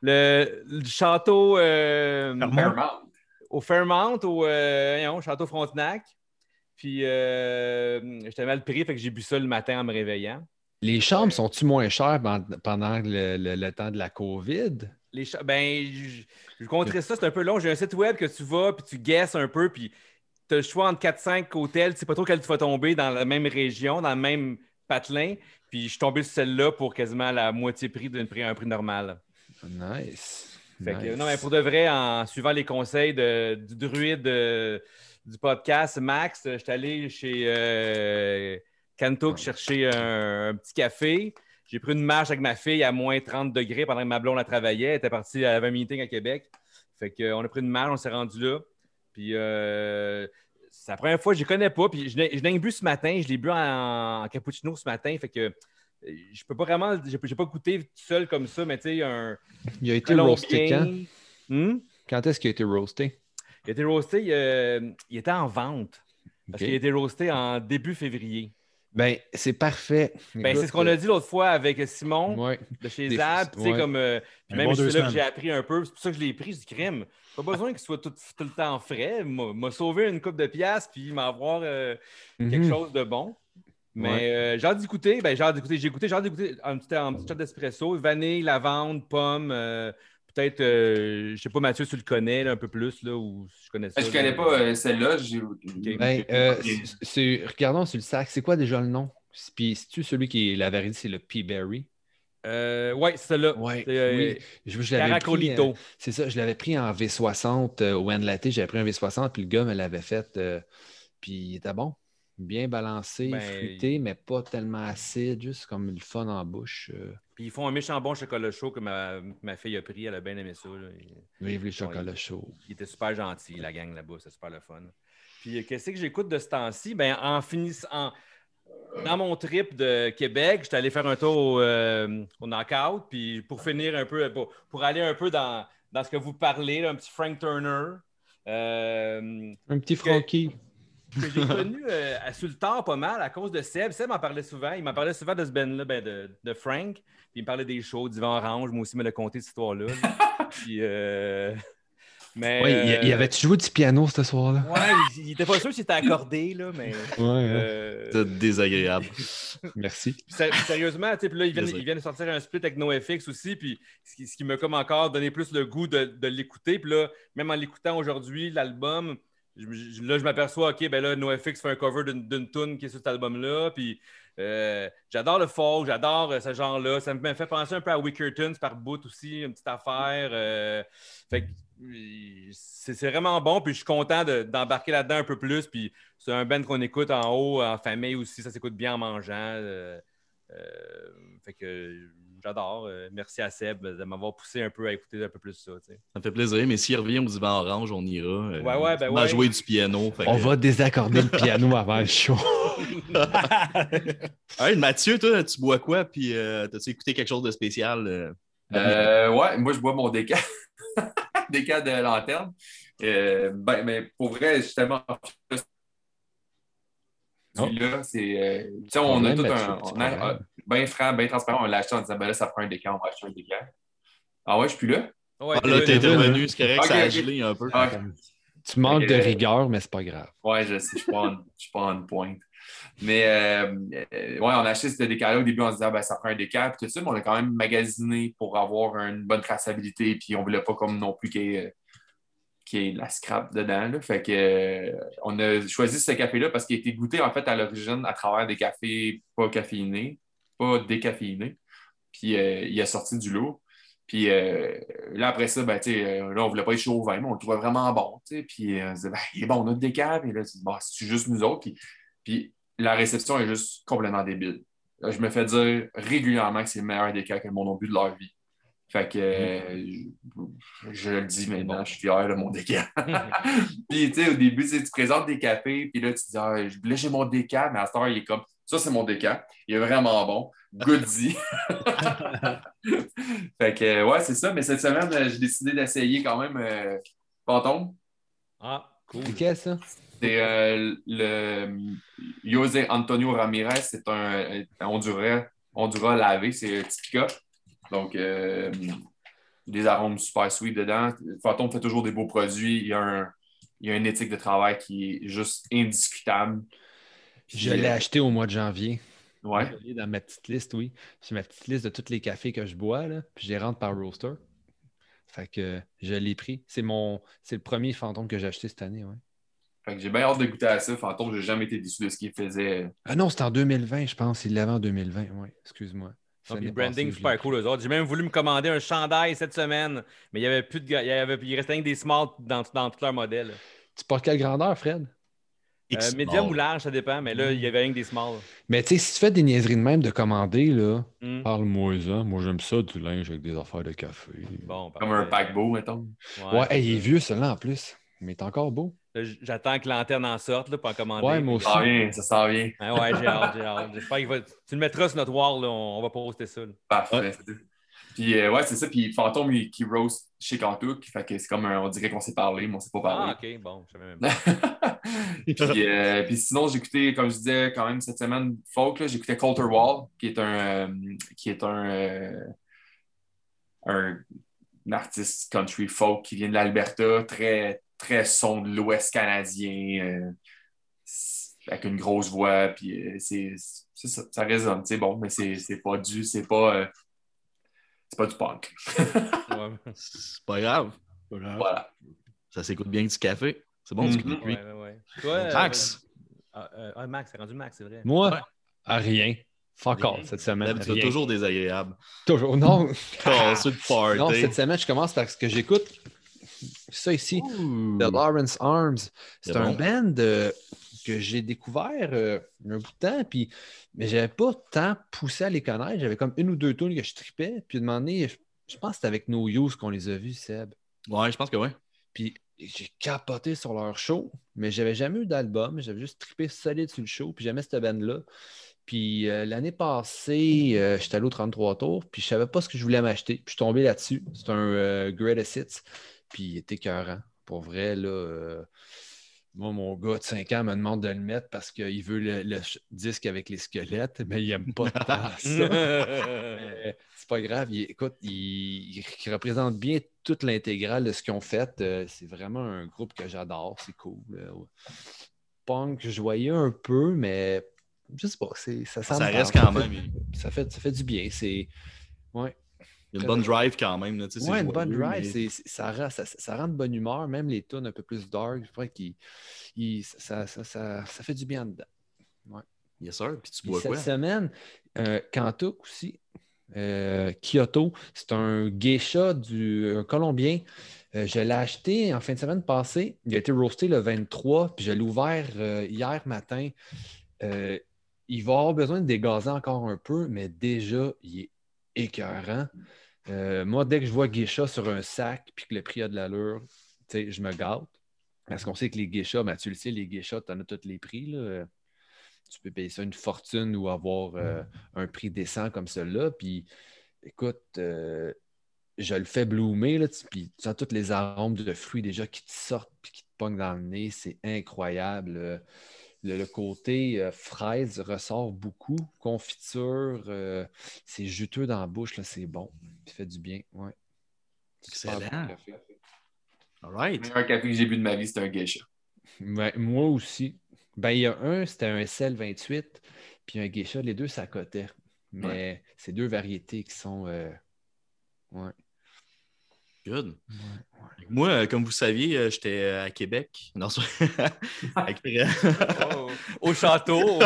le, château. Euh, Fairmount. Au Fairmount, au Château Frontenac. Puis, j'étais mal pris, fait que j'ai bu ça le matin en me réveillant. Les chambres sont-tu moins chères pendant le, temps de la COVID? Les ben, je, je ça, c'est un peu long. J'ai un site web que tu vas, puis tu guesses un peu, puis tu as le choix entre 4-5 hôtels. Tu sais pas trop quel tu vas tomber dans la même région, dans le même patelin. Puis je suis tombé sur celle-là pour quasiment la moitié prix d'un prix, un prix normal. Nice. non, mais pour de vrai, en suivant les conseils du druide euh, du podcast, Max, je suis allé chez. Euh, Kantouk chercher un, petit café. J'ai pris une marche avec ma fille à moins 30 degrés pendant que ma blonde la travaillait. Elle était partie, à avait un meeting à Québec. Fait qu'on a pris une marche, on s'est rendu là. Puis euh, c'est la première fois, je ne connais pas. Puis je l'ai bu ce matin, je l'ai bu en, cappuccino ce matin. Fait que je peux pas vraiment, j'ai pas goûté tout seul comme ça, mais tu sais, un. Il a été roasté quand? Hmm? Quand est-ce qu'il a été roasté? Il a été roasté, euh, il était en vente. Parce qu'il a été roasté en début février. Ben, c'est parfait. Ben, c'est ce qu'on a dit l'autre fois avec Simon de chez. Comme, euh, puis même c'est là que j'ai appris un peu. C'est pour ça que je l'ai pris du crime. Pas besoin qu'il soit tout, le temps frais. M'a sauvé une coupe de pièces puis m'avoir euh, quelque mhm. chose de bon. Mais euh, j'ai hâte d'écouter. Ben, j'ai hâte d'écouter. J'ai écouté, j'ai hâte d'écouter un petit, un petit shot d'espresso. Vanille, lavande, pomme. Peut-être, euh, je sais pas, Mathieu, tu le connais un peu plus, là, ou je connais ça. Je connais pas euh, celle-là. Ben, euh, regardons sur le sac. C'est quoi déjà le nom? Puis, c'est-tu celui qui est la vérité, c'est le P-Berry? oui, c'est celle-là. Ouais, oui, je, je c'est ça, je l'avais pris en V60 au Latte. J'avais pris un V60, puis le gars me l'avait fait. puis il était bon. Bien balancé, ben, fruité, mais pas tellement acide, juste comme le fun en bouche. Puis ils font un méchant bon chocolat chaud que ma, fille a pris. Elle a bien aimé ça. Vive les chocolats chauds. Il était super gentil, la gang là-bas. C'est super le fun. Puis euh, qu'est-ce que j'écoute de ce temps-ci? Ben, en finissant. Dans mon trip de Québec, j'étais allé faire un tour au, euh, Knockout. Puis pour finir un peu, pour, aller un peu dans, dans, ce que vous parlez, un petit Frank Turner. Euh, un petit Frankie que j'ai connu euh, à Sultan pas mal à cause de Seb. Seb m'en parlait souvent. Il m'en parlait souvent de ce Ben-là, ben de, de, Frank. Puis il me parlait des shows, d'Ivan Orange. Moi aussi, il me l'a conté cette histoire-là. puis. Euh... Mais, ouais, il, y avait-tu joué du piano ce soir-là? Ouais, il, était pas sûr s'il était accordé, là, mais. Ouais, euh... C'est désagréable. Merci. sérieusement, tu sais, là, il vient, il vient, de sortir un split avec NoFX aussi, puis ce qui, ce qui m'a comme encore donné plus le goût de, de l'écouter. Puis là, même en l'écoutant aujourd'hui, l'album, là, je m'aperçois, OK, ben là, NoFX fait un cover d'une tune qui est sur cet album-là. Puis euh, j'adore le folk, j'adore euh, ce genre-là. Ça me fait penser un peu à Wickertons par bout aussi, une petite affaire. Euh, fait c'est vraiment bon, puis je suis content d'embarquer là-dedans un peu plus. Puis c'est un band qu'on écoute en haut, en famille aussi, ça s'écoute bien en mangeant. Fait que j'adore. Euh, merci à Seb de m'avoir poussé un peu à écouter un peu plus ça. Ça me fait plaisir, mais s'il revient au divan orange, on ira. Euh, ouais, ouais, ben on va jouer du piano. On va désaccorder le piano avant le show. hey, Mathieu, toi, tu bois quoi? Puis, euh, as-tu écouté quelque chose de spécial? ouais, moi, je bois mon déca. déca de lanterne. ben, mais pour vrai, justement, oh. là, c'est. on, a tout un bien franc, bien transparent. On l'a acheté en disant, ben là, ça prend un décan, on va acheter un décan. Ah ouais, je suis plus là? Ouais, ah, là, t'es intervenu, c'est correct, ça a gelé un peu. Tu manques de rigueur, mais c'est pas grave. Ouais, je sais, je suis pas, suis pas en pointe. Mais euh, ouais, on a acheté ce décal-là. Au début, on se disait, ben, ça prend un décal, puis tout ça, mais on a quand même magasiné pour avoir une bonne traçabilité, puis on voulait pas comme non plus qu'il y ait, de la scrap dedans. Là. Fait que, euh, on a choisi ce café-là parce qu'il a été goûté en fait à l'origine à travers des cafés pas caféinés pas décaféiné. Puis euh, il a sorti du lot. Puis euh, là, après ça, ben, là, on ne voulait pas être chaud au vin, mais on le trouvait vraiment bon. Puis on se disait, ben, il est bon, on a décaf. Et là, c'est juste nous autres. Puis, la réception est juste complètement débile. je me fais dire régulièrement que c'est le meilleur décaf que mon ont bu de leur vie. Fait que euh, je, le dis maintenant, je suis fier de mon déca. puis, tu sais, au début, tu présentes des cafés, puis là, tu dis, ah, là, j'ai mon déca, mais à ce temps, il est comme, ça, c'est mon déca. Il est vraiment bon. Goody. fait que, ouais, c'est ça. Mais cette semaine, j'ai décidé d'essayer quand même euh, Fantôme. Ah, cool. C'est ça? C'est euh, le José Antonio Ramirez. C'est un, un Honduras, Honduras lavé. C'est Tipica. Donc, euh, des arômes super sweet dedans. Fantôme fait toujours des beaux produits. Il y a, un, il y a une éthique de travail qui est juste indiscutable. Je l'ai acheté au mois de janvier. Ouais. Dans ma petite liste, oui. C'est ma petite liste de tous les cafés que je bois, là, puis je les rentre par roaster. Fait que je l'ai pris. C'est mon c'est le premier fantôme que j'ai acheté cette année, ouais. Fait que j'ai bien hâte de goûter à ça. Fantôme, j'ai jamais été déçu de ce qu'il faisait. Ah non, c'était en 2020, je pense. Il l'avait en 2020, oui. Excuse-moi. Le branding super cool, eux autres. J'ai même voulu me commander un chandail cette semaine, mais il y avait plus de. Il, y avait... il restait que des small dans, dans tout leur modèle. Tu portes quelle grandeur, Fred? Euh, médium ou large, ça dépend, mais là, il y avait rien que des small. Mais tu sais, si tu fais des niaiseries de même de commander, là, hmm. parle-moi ça. Moi, j'aime ça, du linge avec des affaires de café. Bon, Comme un paquebot, mettons. Ouais, il est vieux, celui-là, en plus. Mais il est encore beau. J'attends que l'antenne en sorte là, pour en commander. Ouais, moi aussi. Ça sent ça sent bien. ouais, j'ai hâte, j'ai hâte. J'espère qu'il va... Tu le mettras sur notre wall, là, on, va poster ça. Parfait. Puis euh, ouais, c'est ça. Puis Fantôme qui roast chez Kantuk. Fait que c'est comme on dirait qu'on s'est parlé, mais on s'est pas parlé. Ah, ok, bon, je savais même pas. puis, euh, puis, sinon, j'ai écouté, comme je disais, quand même cette semaine, folk, j'ai écouté Coulter Wall, qui est un euh, qui est un, un, artiste country folk qui vient de l'Alberta, très, très son de l'Ouest canadien. avec une grosse voix, puis c'est ça, ça résonne, c'est bon, mais c'est pas du, c'est pas c'est pas du punk. c'est pas grave. Voilà. Ça s'écoute bien du café. C'est bon, du mm -hmm. ouais, ouais, Toi, Max? Euh, euh, ah, Max, c'est rendu Max, c'est vrai. Moi, à rien. Fuck all cette semaine. C'est toujours désagréable. Toujours. Non. oh, non, cette semaine, je commence parce que j'écoute ça ici, The Lawrence Arms. C'est un band de que j'ai découvert euh, un bout de temps, puis, mais j'avais pas tant poussé à les connaître. J'avais comme une ou deux tunes que je tripais, puis de demander, je, je pense que c'était avec No Use qu'on les a vus, Seb. Ouais, je pense que oui. Puis j'ai capoté sur leur show, mais j'avais jamais eu d'album. J'avais juste trippé solide sur le show, puis j'aimais cette band-là. Puis euh, l'année passée, euh, j'étais allé au 33 tours, puis je savais pas ce que je voulais m'acheter. Puis je suis tombé là-dessus. C'est un Greatest Hits, puis il était écœurant. Pour vrai, là moi, mon gars de 5 ans me demande de le mettre parce qu'il veut le, disque avec les squelettes, mais il n'aime pas ça. c'est pas grave. écoute, il, représente bien toute l'intégrale de ce qu'ils ont fait. Euh, c'est vraiment un groupe que j'adore. C'est cool. Punk joyeux un peu, mais je sais pas. Ça, ça reste quand même. Ça fait, ça fait du bien. C'est. Ouais. Il y a une bonne drive quand même. Là, ouais, une bonne drive. ça, rend de bonne humeur. Même les tunes un peu plus dark, je crois que ça, ça, fait du bien dedans. Ouais. Yes, sir. Puis tu bois quoi? Cette semaine, euh, Kantuk aussi. Euh, Kyoto, c'est un geisha du Colombien. Euh, je l'ai acheté en fin de semaine passée. Il a été roasté le 23, puis je l'ai ouvert euh, hier matin. il va avoir besoin de dégazer encore un peu, mais déjà, il est écœurant. Euh, moi, dès que je vois Geisha sur un sac puis que le prix a de l'allure, je me gâte. Parce qu'on sait que les ben, tu le sais, les geishas, tu en as tous les prix. Tu peux payer ça une fortune ou avoir euh, un prix décent comme celui-là. Puis, écoute, euh, je le fais bloomer, là, puis tu sens tous les arômes de fruits déjà qui te sortent puis qui te pognent dans le nez. C'est incroyable le, côté euh, fraise ressort beaucoup. Confiture, euh, c'est juteux dans la bouche, c'est bon. Ça fait du bien. Ouais. Excellent. café. All right. Le meilleur café que j'ai bu de ma vie, c'était un geisha. Ben, moi aussi. Ben, il y a un, c'était un SL28, puis un geisha. Les deux, ça cotait. Mais c'est deux variétés qui sont. Euh, ouais. Good. Moi, euh, comme vous saviez, euh, j'étais euh, à Québec. Non, oh, au château,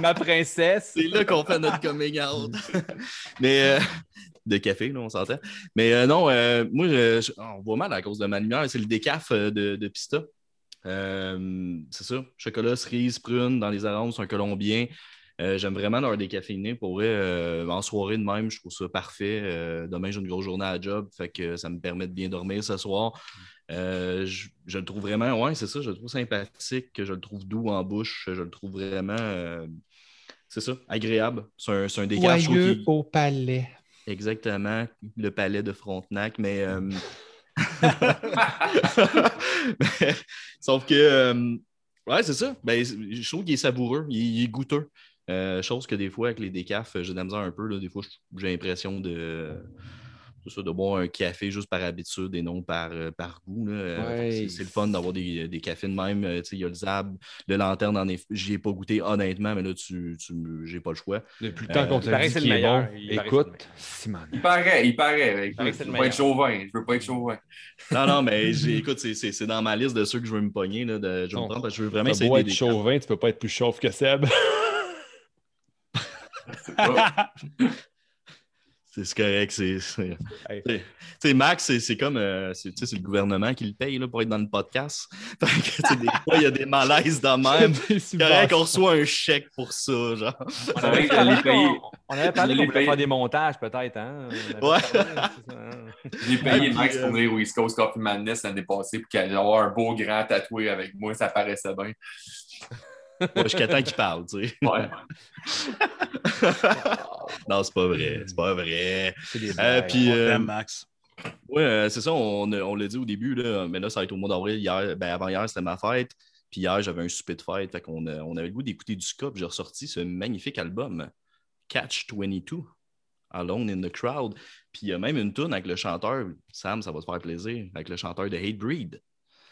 ma princesse. C'est là qu'on fait notre coming out. Mais de café, là, on s'entend. Mais non, moi, on voit mal à cause de ma lumière. C'est le décaf de, de Pista. c'est ça. Chocolat, cerise, prune dans les arômes, c'est un colombien. Euh, j'aime vraiment leur décaféiner. Pour vrai, euh, en soirée de même, je trouve ça parfait. Euh, demain, j'ai une grosse journée à job, fait que ça me permet de bien dormir ce soir. Je, le trouve vraiment, ouais, c'est ça, je le trouve sympathique, je le trouve doux en bouche, je le trouve vraiment, c'est ça, agréable. C'est un, un décaf qui... au palais. Exactement, le palais de Frontenac, mais... Sauf que, ouais, c'est ça. Ben, je trouve qu'il est savoureux, il est goûteux. Euh, chose que des fois, avec les décafs, j'ai de la misère un peu. Là. Des fois, j'ai l'impression de, de boire un café juste par habitude et non par, euh, par goût. Euh, c'est le fun d'avoir des, des, cafés de même. Il y a le Zab, le Lanterne, en effet. J'y ai pas goûté honnêtement, mais là, tu, tu j'ai pas le choix. Depuis le temps qu'on t'a dit qu'il est bon, écoute, Simon. Il paraît, il paraît. je veux pas être chauvin. Je veux pas être chauvin. non, non, mais écoute, c'est dans ma liste de ceux que je veux me pogner. Là, de, je, me je veux vraiment essayer. Tu être chauvin, tu peux pas être plus chauve que Seb. C'est correct. C'est Max, c'est comme euh, c'est le gouvernement qui le paye là, pour être dans le podcast. des fois, il y a des malaises de même. C'est correct qu'on reçoit un chèque pour ça. Genre. On avait, parlé, qu'on voulait faire des montages, peut-être. Hein? Ouais. J'ai payé Max pour venir au East Coast Coffee Madness l'année passée pour qu'il ait un beau grand tatoué avec moi. Ça paraissait bien. Moi, jusqu'à temps qu'il parle, tu sais. Ouais. non, c'est pas vrai. C'est pas vrai. C'est euh, puis, euh, Max. Oui, euh, c'est ça, on, on l'a dit au début, là, mais là, ça va être au mois d'avril. Hier, ben, avant hier, c'était ma fête. Puis hier, j'avais un souper de fête. Fait qu'on on avait le goût d'écouter du ska. J'ai ressorti ce magnifique album, Catch 22, Alone in the Crowd. Puis il y a même une tune avec le chanteur, Sam, ça va te faire plaisir, avec le chanteur de Hate Breed.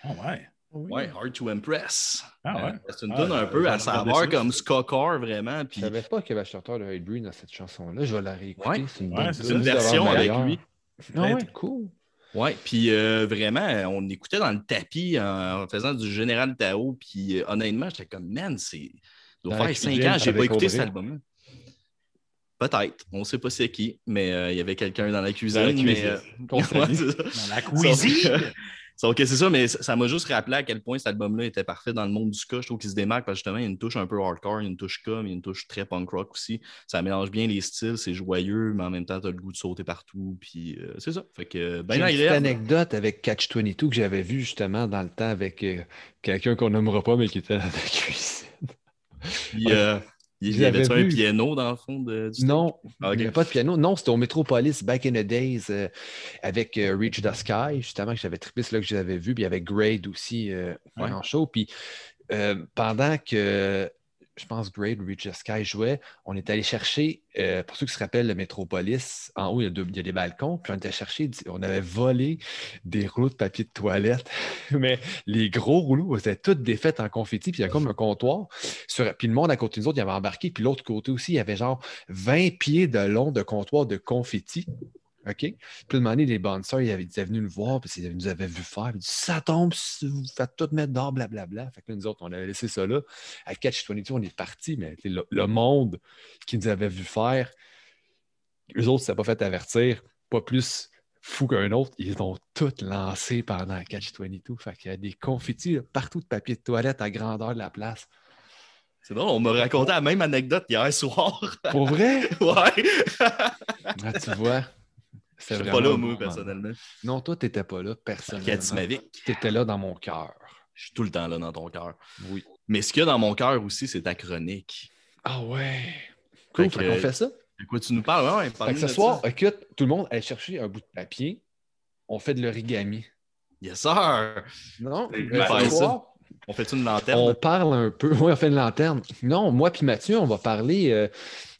Oh ouais. Oui. Ouais, Hard to Impress. Ah ouais. c'est une ah, tune un peu à savoir comme Skokar, vraiment. Puis... Je savais pas qu'il y avait un chanteur de Hate Breed dans cette chanson-là. Je vais la réécouter. Ouais. C'est une, ouais, une version avec lui. Ah ouais, cool. Oui, puis euh, vraiment, on écoutait dans le tapis en, faisant du Général Tao, puis euh, honnêtement, j'étais comme, man, c'est. doit faire cinq ans que je n'ai pas écouté cet album-là. Peut-être. On ne sait pas c'est qui, mais euh, il y avait quelqu'un dans la cuisine. Dans la cuisine. Mais, dans la cuisine. Ok, c'est ça, mais ça m'a juste rappelé à quel point cet album-là était parfait dans le monde du ska. Je trouve qu'il se démarque parce que justement, il y a une touche un peu hardcore, il y a une touche mais il y a une touche très punk rock aussi. Ça mélange bien les styles, c'est joyeux, mais en même temps, tu as le goût de sauter partout. Puis euh, c'est ça. Fait que, ben J'ai une anecdote avec Catch 22 que j'avais vu justement dans le temps avec euh, quelqu'un qu'on nommera pas, mais qui était dans la cuisine. Puis, euh, il y avait un piano dans le fond de, du Non, il n'y avait pas de piano. Non, c'était au Metropolis Back in the Days euh, avec euh, Reach the Sky, justement, que j'avais trippé, là que j'avais vu. Puis il y avait Grade aussi euh, en show. Puis pendant que je pense, Grade Reach Sky jouait, on est allé chercher, euh, pour ceux qui se rappellent, le Métropolis, en haut, il y, a des balcons, puis on était chercher, on avait volé des rouleaux de papier de toilette, mais les gros rouleaux étaient tous défaits en confetti, puis il y a comme un comptoir. puis le monde à côté des autres, il y avait embarqué, puis l'autre côté aussi, il y avait genre 20 pieds de long de comptoir de confetti. OK? Puis, à un moment donné, les bonnes sœurs, ils, étaient venus nous voir, puis ils nous avaient vu faire. Ils dit Ça tombe, vous faites tout mettre d'or, blablabla. Fait que nous autres, on avait laissé ça là. À Catch 22, on est parti, mais le, monde qui nous avait vu faire, eux autres, ça n'a pas fait avertir, pas plus fou qu'un autre. Ils ont tout lancé pendant Catch 22. Fait qu'il y a des confettis partout de papier de toilette à grandeur de la place. C'est drôle, on m'a raconté la même anecdote hier soir. Pour vrai? ouais. ah, tu vois. Je n'étais pas là, moi, personnellement. Non, toi, tu n'étais pas là, personnellement. Tu étais là dans mon cœur. Je suis tout le temps là dans ton cœur. Oui. Mais ce qu'il y a dans mon cœur aussi, c'est ta chronique. Ah ouais. Cool, fait qu'on fait ça. De quoi tu nous parles? Ouais, fait que ce soir, écoute, tout le monde allait chercher un bout de papier. On fait de l'origami. Yes, sir! Non, On fait une lanterne? On parle un peu. Oui, on fait une lanterne. Non, moi puis Mathieu, on va parler euh,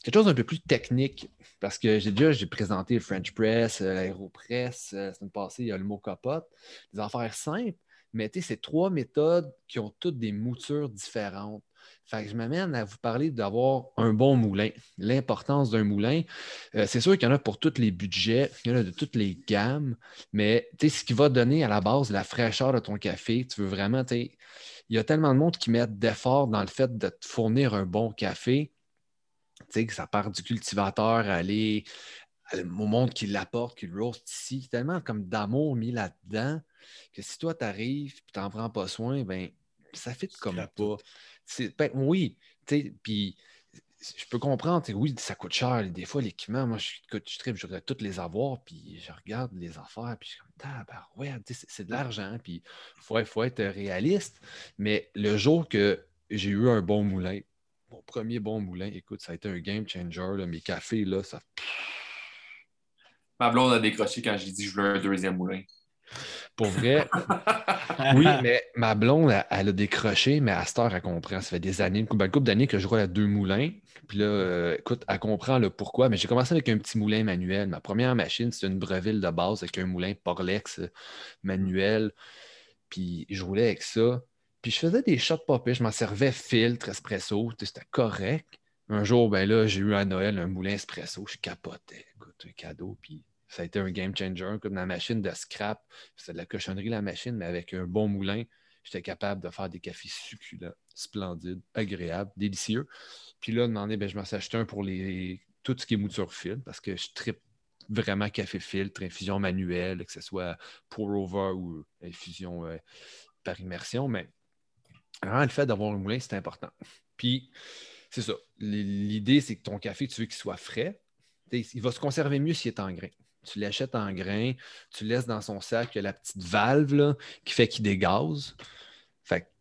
quelque chose d'un peu plus technique. Parce que j'ai déjà j'ai présenté le French Press, euh, l'Aéropress, euh, la semaine passée, il y a le mot capote, des affaires simples, mais c'est trois méthodes qui ont toutes des moutures différentes. Fait que je m'amène à vous parler d'avoir un bon moulin, l'importance d'un moulin. Euh, c'est sûr qu'il y en a pour tous les budgets, il y en a de toutes les gammes, mais ce qui va donner à la base la fraîcheur de ton café, tu veux vraiment, il y a tellement de monde qui mettent d'efforts dans le fait de te fournir un bon café que ça part du cultivateur à aller au monde qui l'apporte, qui le roast ici. Tellement comme d'amour mis là-dedans que si toi, tu arrives et tu n'en prends pas soin, ben ça fait comme pas. Ben, oui, puis je peux comprendre, oui, ça coûte cher. Des fois, l'équipement, moi, je, je tripe, je voudrais toutes les avoir, puis je regarde les affaires, puis je suis comme, ouais, c'est de l'argent, puis il faut, faut, être réaliste. Mais le jour que j'ai eu un bon moulin, mon premier bon moulin, écoute, ça a été un game changer. mes cafés, là, ça. Ma blonde a décroché quand j'ai dit que je voulais un deuxième moulin. Pour vrai, oui, mais ma blonde, elle, a décroché, mais à cette heure, elle comprend. Ça fait des années, une couple, d'années que je roule à deux moulins. Puis là, euh, écoute, elle comprend le pourquoi. Mais j'ai commencé avec un petit moulin manuel. Ma première machine, c'était une Breville de base avec un moulin Porlex euh, manuel. Puis je roulais avec ça. Puis je faisais des shots popés. Je m'en servais filtre, espresso. C'était correct. Un jour, ben là, j'ai eu à Noël un moulin espresso. Je capotais. Écoute, un cadeau. Puis ça a été un game changer. Comme la machine de scrap, c'est de la cochonnerie la machine, mais avec un bon moulin, j'étais capable de faire des cafés succulents, splendides, agréables, délicieux. Puis là, demandé, ben, je m'en suis acheté un pour les, tout ce qui est mouture fil parce que je tripe vraiment café filtre, infusion manuelle, que ce soit pour over ou infusion euh, par immersion. Mais vraiment, le fait d'avoir un moulin, c'est important. Puis, c'est ça. L'idée, c'est que ton café, tu veux qu'il soit frais. Il va se conserver mieux s'il est en grain tu l'achètes en grain, tu laisses dans son sac la petite valve qui fait qu'il dégaze. Fait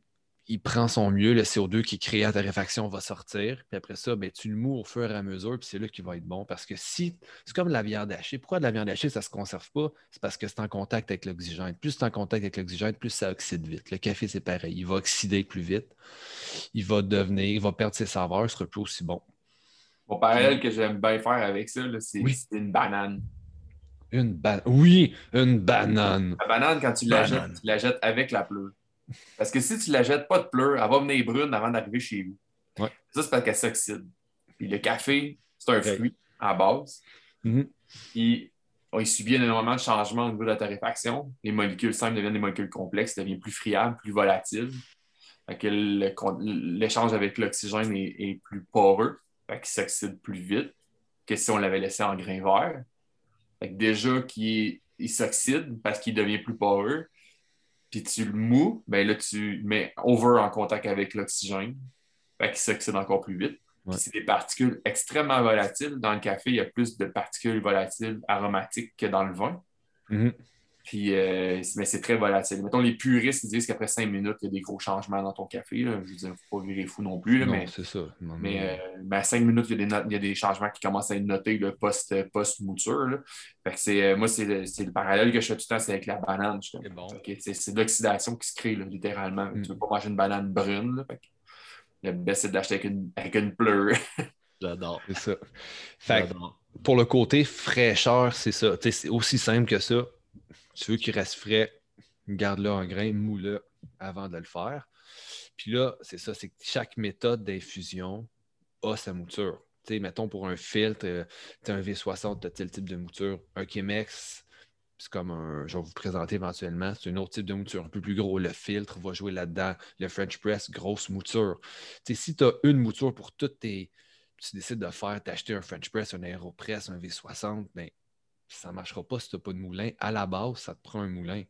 il prend son mieux, le CO2 qui crée à ta réfaction va sortir. Puis après ça, ben, tu le mous au fur et à mesure, puis c'est là qu'il va être bon. Parce que si, c'est comme la viande hachée. Pourquoi de la viande hachée, ça ne se conserve pas? C'est parce que c'est en contact avec l'oxygène. Plus c'est en contact avec l'oxygène, plus ça oxyde vite. Le café, c'est pareil. Il va oxyder plus vite. Il va devenir, il va perdre ses saveurs, il ne sera plus aussi bon. Mon parallèle que j'aime bien faire avec ça, c'est une banane. Une banane. Oui, une banane. La banane, quand tu la jettes, tu la jettes avec la pleure. Parce que si tu la jettes pas de pleure, elle va venir brune avant d'arriver chez vous. Ça, c'est parce qu'elle s'oxyde. Puis le café, c'est un fruit à base. Mm il subit énormément de changements au niveau de la torréfaction. Les molécules simples deviennent des molécules complexes, deviennent plus friables, plus volatiles. L'échange avec l'oxygène est, plus poreux, fait qu'il s'oxyde plus vite que si on l'avait laissé en grain vert déjà, qui il s'oxyde parce qu'il devient plus poreux. Puis tu le mous, ben là, tu mets over en contact avec l'oxygène. Fait qu'il s'oxyde encore plus vite. C'est des particules extrêmement volatiles. Dans le café, il y a plus de particules volatiles aromatiques que dans le vin. Mm-hmm. Puis, euh, mais c'est très volatile. Mettons, les puristes disent qu'après cinq minutes, il y a des gros changements dans ton café. Je veux dire, il ne faut pas virer fou non plus. mais c'est ça. mais, euh, à cinq minutes, il y, a des changements qui commencent à être notés post-mouture. Euh, moi, c'est le, parallèle que je fais tout le temps, c'est avec la banane. C'est de l'oxydation qui se crée, littéralement. Tu ne veux mm. pas manger une banane brune. le best, c'est de l'acheter avec une, avec une pleure. J'adore. C'est ça. Fait pour le côté fraîcheur, c'est ça. C'est aussi simple que ça tu veux qu'il reste frais, garde-le en grain, moule-le avant de le faire. Puis là, c'est ça, c'est que chaque méthode d'infusion a sa mouture. sais, mettons pour un filtre, euh, tu un V60, tu as tel type de mouture. Un Chemex, c'est comme un. Je vais vous présenter éventuellement. C'est un autre type de mouture, un peu plus gros. Le filtre va jouer là-dedans. Le French Press, grosse mouture. sais, si tu as une mouture pour toutes tes. Tu décides de faire, t'acheter un French Press, un Aeropress, un V60, ben, ça ne marchera pas si tu n'as pas de moulin. À la base, ça te prend un moulin.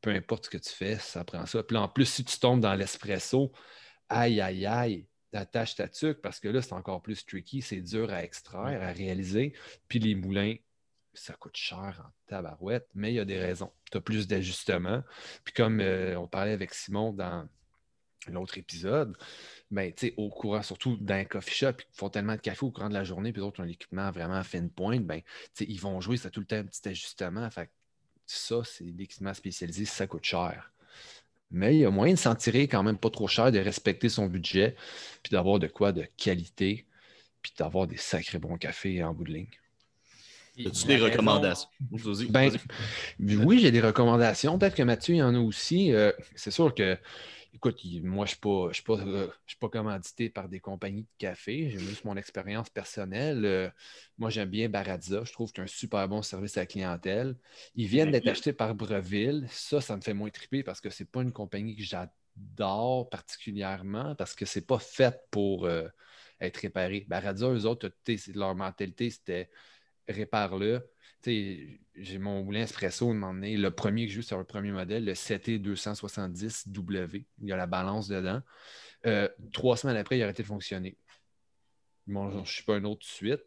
Peu importe ce que tu fais, ça prend ça. Puis en plus, si tu tombes dans l'espresso, aïe, aïe, aïe, t'attaches ta tuque parce que là, c'est encore plus tricky. C'est dur à extraire, à réaliser. Puis les moulins, ça coûte cher en tabarouette, mais il y a des raisons. Tu as plus d'ajustements. Puis comme euh, on parlait avec Simon dans l'autre épisode, ben, au courant, surtout dans un coffee shop, ils font tellement de café au courant de la journée, puis d'autres ont l'équipement vraiment à fine pointe, ben, ils vont jouer, ça tout le temps un petit ajustement. Fait ça, c'est l'équipement spécialisé, ça coûte cher. Mais il y a moyen de s'en tirer quand même pas trop cher, de respecter son budget, puis d'avoir de quoi de qualité, puis d'avoir des sacrés bons cafés en bout de ligne. As-tu des recommandations? Ben, oui, j'ai des recommandations. Peut-être que Mathieu, il y en a aussi. Euh, c'est sûr que Écoute, moi, je ne suis, pas, euh, pas commandité par des compagnies de café. J'ai juste mon expérience personnelle. Euh, moi, j'aime bien Barazza. Je trouve qu'il un super bon service à la clientèle. Ils viennent d'être achetés par Breville. Ça, ça me fait moins triper parce que ce n'est pas une compagnie que j'adore particulièrement parce que ce n'est pas fait pour euh, être réparé. Barazza, eux autres, leur mentalité, c'était répare-le j'ai mon moulin espresso demandé. Le premier que j'ai eu, c'est un premier modèle, le CT270W. Il y a la balance dedans. Euh, trois semaines après, il a arrêté de fonctionner. bon, je ne suis pas un autre tout de suite.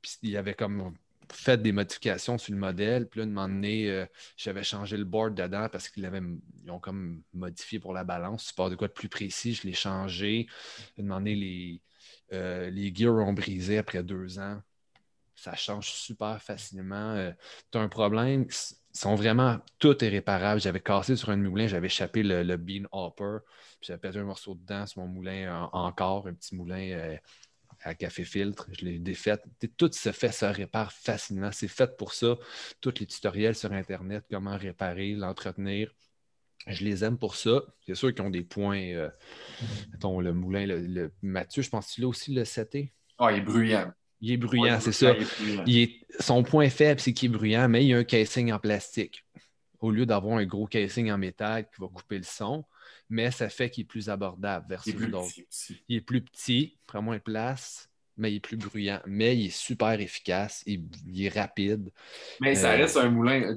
Puis il y avait comme fait des modifications sur le modèle. Puis là, un moment donné, euh, j'avais changé le board dedans parce qu'ils ont comme modifié pour la balance. Tu de quoi de plus précis, je l'ai changé. Un moment donné, les, euh, les gears ont brisé après deux ans. Ça change super facilement. Euh, tu as un problème, ils sont vraiment, tout est réparable. J'avais cassé sur un moulin, j'avais échappé le, bean hopper, puis j'avais perdu un morceau dedans sur mon moulin encore, un petit moulin à café filtre, je l'ai défait. Tout se fait, se répare facilement. C'est fait pour ça. Tous les tutoriels sur Internet, comment réparer, l'entretenir. Je les aime pour ça. C'est sûr qu'ils ont des points. Euh, mettons, le moulin, le, Mathieu, je pense que tu l'as aussi le 7 Ah, il est bruyant. Il est bruyant, c'est ça. son point faible, c'est qu'il est bruyant, mais il y a un casing en plastique. Au lieu d'avoir un gros casing en métal qui va couper le son, mais ça fait qu'il est plus abordable versus d'autres. Il est plus petit, prend moins de place, mais il est plus bruyant. Mais il est super efficace, il, est rapide. Mais ça euh, reste un moulin.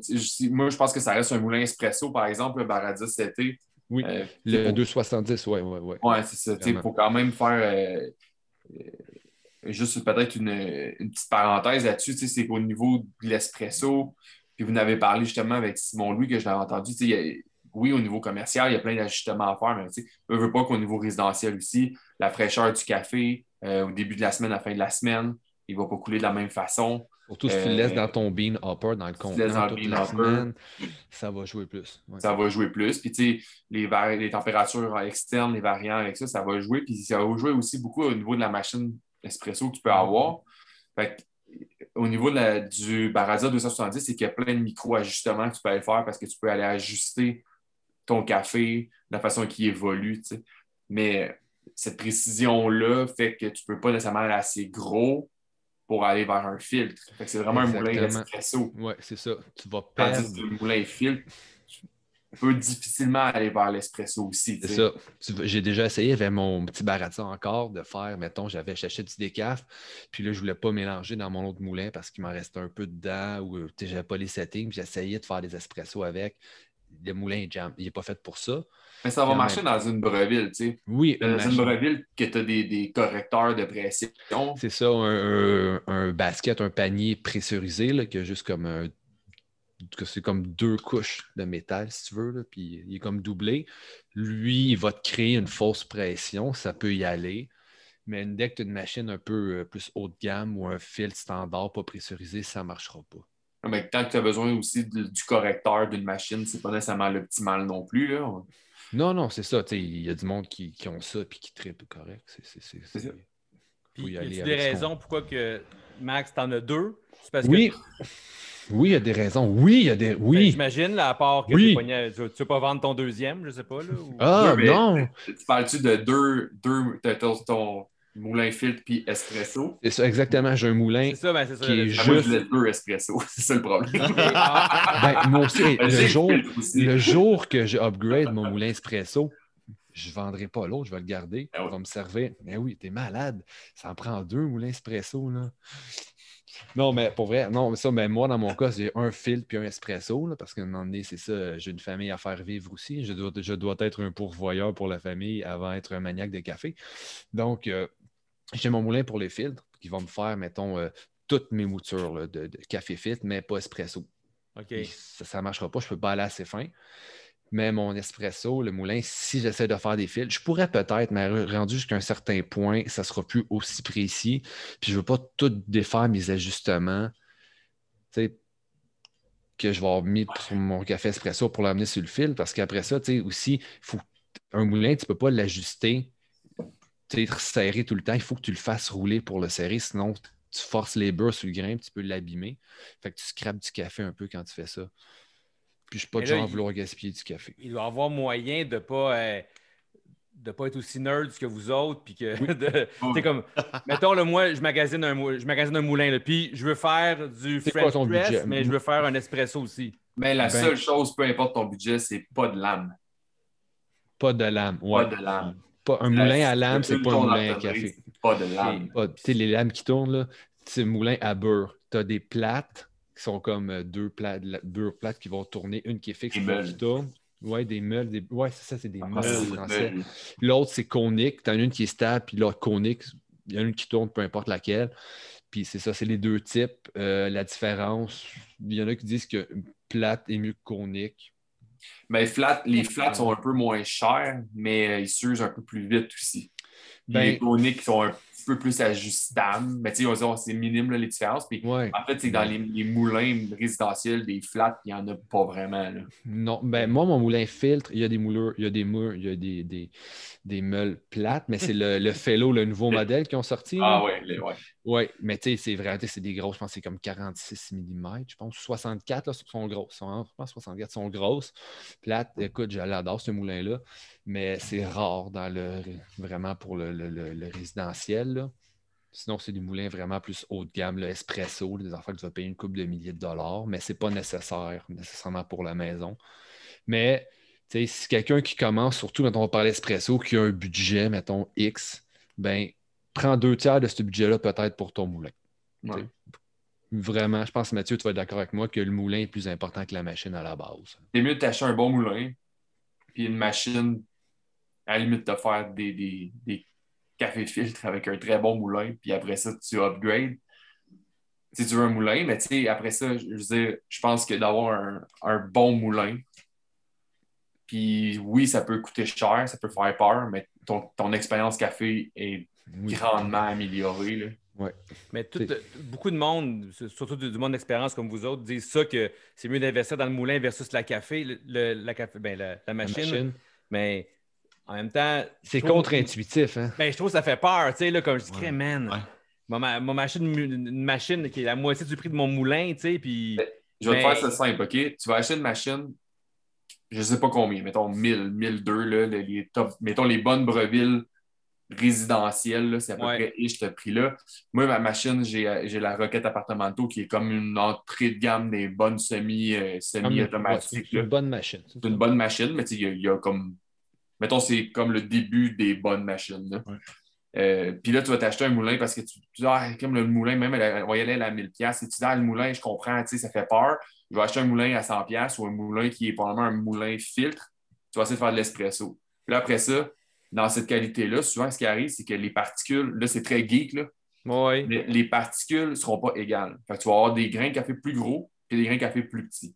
Moi, je pense que ça reste un moulin espresso, par exemple, le Baradis CT. Oui, euh, le 270, oui, oui, oui. Oui, c'est ça. Il faut quand même faire. Euh, juste peut-être une, une, petite parenthèse là-dessus, c'est qu'au niveau de l'espresso, puis vous n'avez parlé justement avec Simon Louis que je l'avais entendu, il oui, au niveau commercial, il y a plein d'ajustements à faire, mais ne veut pas qu'au niveau résidentiel aussi, la fraîcheur du café euh, au début de la semaine, à la fin de la semaine, il ne va pas couler de la même façon. Surtout si tu le laisses euh, dans ton bean hopper, dans le contenant toute la semaine, ça va jouer plus. Ça va jouer plus. Puis, tu sais, les, les températures externes, les variants avec ça, ça va jouer. Puis, ça va jouer aussi beaucoup au niveau de la machine espresso que tu peux avoir. Fait au niveau du Baraza 270, c'est qu'il y a plein de micro-ajustements que tu peux aller faire parce que tu peux aller ajuster ton café, la façon qu'il évolue. Mais cette précision-là fait que tu ne peux pas nécessairement aller assez gros pour aller vers un filtre. C'est vraiment un moulin espresso. Oui, c'est ça. Tu vas perdre. Tandis que moulin filtre, tu peux difficilement aller vers l'espresso aussi. C'est ça. J'ai déjà essayé avec mon petit baratin encore de faire, mettons, j'avais acheté du décaf, puis là, je ne voulais pas mélanger dans mon autre moulin parce qu'il m'en restait un peu dedans ou je n'avais pas les settings, puis j'essayais de faire des espressos avec le moulin jam. Il n'est pas fait pour ça. Mais ça va marcher dans une breville, tu sais. Oui. Dans une breville que tu as des, correcteurs de pression. C'est ça, un, basket, un panier pressurisé, là, qui a juste comme un c'est comme deux couches de métal, si tu veux, puis il est comme doublé. Lui, il va te créer une fausse pression, ça peut y aller. Mais dès que tu as une machine un peu euh, plus haut de gamme ou un fil standard pas pressurisé, ça ne marchera pas. Mais tant que tu as besoin aussi du correcteur d'une machine, c'est pas nécessairement l'optimal non plus. Là. Non, non, c'est ça. Il y a du monde qui, ont ça et qui tripe correct. C'est ça. Il y a des raisons pourquoi que Max, t'en as deux? oui. Oui, il y a des raisons. Oui, il y a des. Oui. Ben, j'imagine, à part que tu ne veux pas vendre ton deuxième, je sais pas. Là, Ah, non. Tu parles-tu de deux, deux ton, moulin filtre puis espresso? C'est ça, exactement. J'ai un moulin ça, ben, ça, qui est juste... Moi, je deux espresso. C'est ça le problème. ben, moi aussi, le, jour, le jour que je upgrade mon moulin espresso, je ne vendrai pas l'autre, je vais le garder. Ah on va me servir. Mais oui, t'es malade. Ça en prend deux moulins espresso, là. Non, mais pour vrai, non, ça, mais moi, dans mon cas, j'ai un filtre puis un espresso, là, parce qu'à un moment donné, c'est ça, j'ai une famille à faire vivre aussi. Je dois, je dois être un pourvoyeur pour la famille avant d'être un maniaque de café. Donc, euh, j'ai mon moulin pour les filtres qui vont me faire, mettons, euh, toutes mes moutures de, café filtre, mais pas espresso. OK. Ça ne marchera pas, je ne peux pas aller assez fin. Mais mon espresso, le moulin, si j'essaie de faire des fils, je pourrais peut-être, mais rendu jusqu'à un certain point, ça ne sera plus aussi précis. Puis je ne veux pas tout défaire mes ajustements. que je vais avoir mis pour mon café espresso pour l'amener sur le fil. Parce qu'après ça, tu sais, aussi, faut, un moulin, tu ne peux pas l'ajuster être serré tout le temps, il faut que tu le fasses rouler pour le serrer, sinon tu forces les beurres sur le grain, tu peux l'abîmer. Fait que tu scrapes du café un peu quand tu fais ça. Puis je suis pas de genre à vouloir gaspiller du café. Il doit avoir moyen de pas euh, de pas être aussi nerd que vous autres, puis que comme mettons le moi je magasine un je magasine un moulin puis je veux faire du French press, mais je veux faire un espresso aussi. Mais la ben seule chose, peu importe ton budget, c'est pas de lame. Pas de lame, ouais. Pas de lame un moulin à lame, c'est pas un moulin à café. Pas de lame. Tu sais, les lames qui tournent, là, c'est un moulin à beurre. Tu as des plates qui sont comme euh, deux plates, deux plates qui vont tourner, une qui est fixe, une qui tourne. Oui, des meules. Des... Oui, c'est ça, c'est des ah, meules en français. L'autre, c'est conique. Tu as une qui est stable, puis l'autre conique. il y en a une qui tourne, peu importe laquelle. Puis c'est ça, c'est les deux types. Euh, la différence, il y en a qui disent que plate est mieux que conique. Mais flat, les flats sont un peu moins chers, mais ils s'usent un peu plus vite aussi. Ben, les coniques sont un peu plus ajustable. Mais tu sais, c'est minime les différences. Puis, En fait, c'est dans les, moulins résidentiels des flats, il n'y en a pas vraiment. Non, ben moi, mon moulin filtre, il y a des moulures, il y a des murs, il y a des, des, des meules plates, mais c'est le, le Fellow, le nouveau modèle qui ont sorti. Ah oui, ouais. Oui, mais tu sais, c'est vrai, c'est des grosses, je pense que c'est comme 46 mm, je pense. 64, là, sont grosses. je pense 64 sont grosses. Plates, écoute, j'adore ce moulin-là, mais c'est rare dans le vraiment pour le, le, résidentiel. Sinon, c'est des moulins vraiment plus haut de gamme, le espresso, des affaires que tu vas payer une coupe de milliers de dollars, mais ce n'est pas nécessaire nécessairement pour la maison. Mais si quelqu'un qui commence, surtout quand on va parler espresso, qui a un budget, mettons, X, ben prends deux tiers de ce budget-là peut-être pour ton moulin. Vraiment, je pense, Mathieu, tu vas être d'accord avec moi que le moulin est plus important que la machine à la base. C'est mieux de t'acheter un bon moulin, puis une machine, à la limite, de faire des, des, cafés filtres avec un très bon moulin, puis après ça, tu upgrades. Si tu veux un moulin, mais tu sais, après ça, je veux je pense que d'avoir un, bon moulin, puis oui, ça peut coûter cher, ça peut faire peur, mais ton, ton expérience café est grandement amélioré. Mais beaucoup de monde, surtout du, monde d'expérience comme vous autres, disent ça que c'est mieux d'investir dans le moulin versus la café, la, café ben, la, machine. Mais en même temps. C'est contre-intuitif. Hein? Ben, je trouve que ça fait peur. Tu sais, là, comme je dis, man, ma, machine, une machine qui est la moitié du prix de mon moulin, tu sais, puis. Ben, je vais te faire ça simple, OK? Tu vas acheter une machine, je ne sais pas combien, mettons 1000, 1002, là, les top, mettons les bonnes Breville résidentiel, c'est à peu près ce prix-là. Moi, ma machine, j'ai la Rocket Appartamento qui est comme une entrée de gamme des bonnes semi, euh, semi automatiques c'est une bonne machine. C'est une bonne machine, mais il y, a comme. Mettons, c'est comme le début des bonnes machines. Euh, puis là, tu vas t'acheter un moulin parce que tu, dis, ah, comme le moulin, même, on va y aller à 1000$. Et tu dis, ah, le moulin, je comprends, ça fait peur. Je vais acheter un moulin à 100$ ou un moulin qui est probablement un moulin filtre. Tu vas essayer de faire de l'espresso. Puis là, après ça, dans cette qualité-là, souvent, ce qui arrive, c'est que les particules, là, c'est très geek, là, mais les particules ne seront pas égales. Fait tu vas avoir des grains de café plus gros et des grains de café plus petits.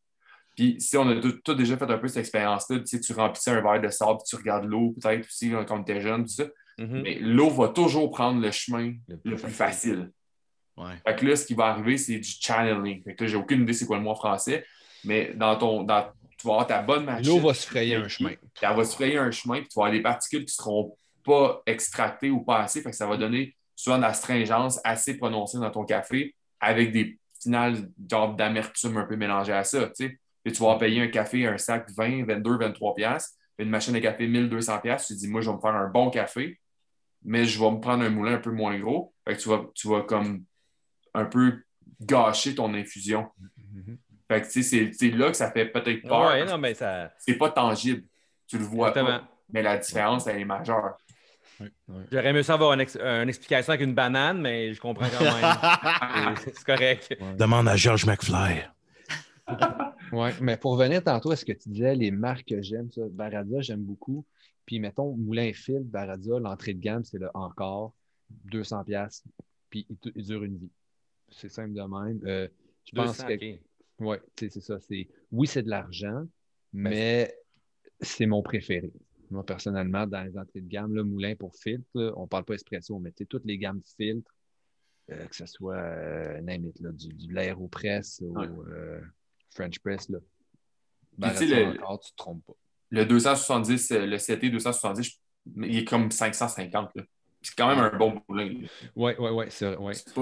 Puis si on a tout, déjà fait un peu cette expérience-là, tu, sais, tu remplissais un verre de sable, tu regardes l'eau peut-être aussi quand tu étais jeune, tout ça. Mm-hmm. Mais l'eau va toujours prendre le chemin le plus, facile. Fait que là, ce qui va arriver, c'est du channeling. Fait que là, j'ai aucune idée c'est quoi le mot français, mais dans ton, dans tu vas avoir ta bonne machine. L'eau va se frayer un chemin. elle va se frayer un chemin, puis tu vas avoir des particules qui ne seront pas extractées ou pas assez. Fait que ça va donner souvent de l'astringence assez prononcée dans ton café avec des finales d'amertume un peu mélangées à ça. Tu Et tu vas payer un café, un sac 20, 22, 23 pièces, une machine à café 1200 pièces. Tu te dis, moi, je vais me faire un bon café, mais je vais me prendre un moulin un peu moins gros. Fait que tu vas, tu vas comme un peu gâcher ton infusion. Mm-hmm. Fait que, c'est là que ça fait peut-être peur. Ouais, non, mais ça... C'est pas tangible. Tu le vois pas. Mais la différence, elle est majeure. J'aurais aimé savoir une, une, explication avec une banane, mais je comprends quand même. c'est correct. Demande à George McFly. oui, mais pour revenir tantôt à ce que tu disais, les marques que j'aime, ça, Baradia, j'aime beaucoup. Puis mettons, Moulin Fil, Baradia, l'entrée de gamme, c'est le encore 200$. Puis il, dure une vie. C'est simple de même. Euh, je pense que. Oui, c'est ça. Oui, c'est de l'argent, ben, mais c'est mon préféré. Moi, personnellement, dans les entrées de gamme, le moulin pour filtre, on ne parle pas espresso, mais toutes les gammes filtres, euh, que ce soit euh, du, du l'Aeropress ou euh, French Press, là. Ben, le, encore, tu ne te trompes pas. Le 270, euh, le CT 270, il est comme 550. C'est quand même un bon moulin. Oui, oui, oui, c'est vrai. C'est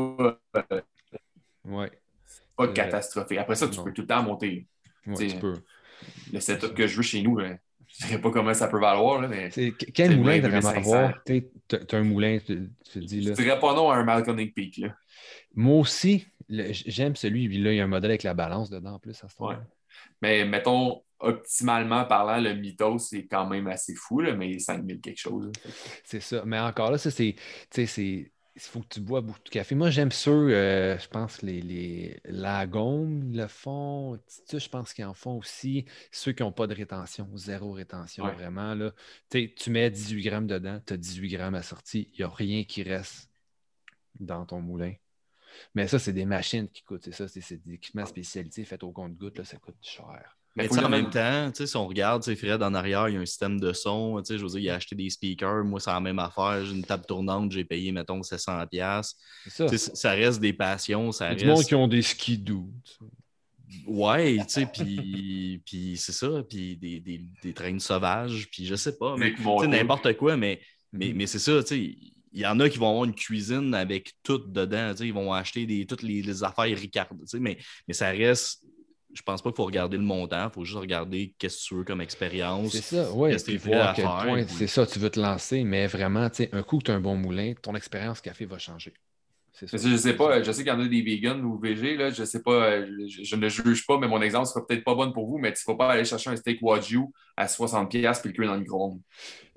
pas. ouais pas catastrophique. Après ça, tu peux tout le temps monter. tu peux. Le setup que je veux chez nous, je ne sais pas comment ça peut valoir. Là, mais quel moulin tu vraiment avoir? Tu as un moulin, tu te dis. Là. Je dirais pas non à un Malconic Peak. Là. Moi aussi, j'aime celui. Là, il y a un modèle avec la balance dedans en plus. À ce ouais. Mais mettons, optimalement parlant, le mythos, c'est quand même assez fou, là, mais 5000 quelque chose. C'est ça. Mais encore là, ça, c'est il faut que tu bois beaucoup de café. Moi, j'aime ceux, euh, je pense, les, les Lagom le font. Je pense qu'ils en font aussi. Ceux qui n'ont pas de rétention, zéro rétention, vraiment. Là. Tu mets 18 grammes dedans, tu as 18 grammes à sortie. Il n'y a rien qui reste dans ton moulin. Mais ça, c'est des machines qui coûtent, c'est ça, c'est des équipements spécialisés faits au compte-goutte, ça coûte cher. Mais en même temps, si on regarde, Fred en arrière, il y a un système de son. Je veux dire, il a acheté des speakers. Moi, c'est la même affaire. J'ai une table tournante, j'ai payé, mettons, 700$. Ça. ça reste des passions. Ça il y a des gens qui ont des skidoo. Ouais, tu sais, puis, c'est ça, puis des, des, des, trains sauvages, puis je sais pas, mais n'importe quoi, mais, mais, mais c'est ça, tu sais, il y en a qui vont avoir une cuisine avec tout dedans, tu sais, ils vont acheter des, toutes les, affaires Ricard, tu sais, mais, mais ça reste, je pense pas qu'il faut regarder le montant, il faut juste regarder qu'est-ce que tu veux comme expérience. C'est ça, oui. c'est ça, tu veux te lancer, mais vraiment, tu sais, un coup que tu as un bon moulin, ton expérience café va changer. Je sais pas, je sais qu'il y en a des vegans ou végés, là, je sais pas, je, ne juge pas, mais mon exemple sera peut-être pas bon pour vous, mais tu ne faut pas aller chercher un steak Wagyu à 60$ puis le cuire dans le micro-ondes.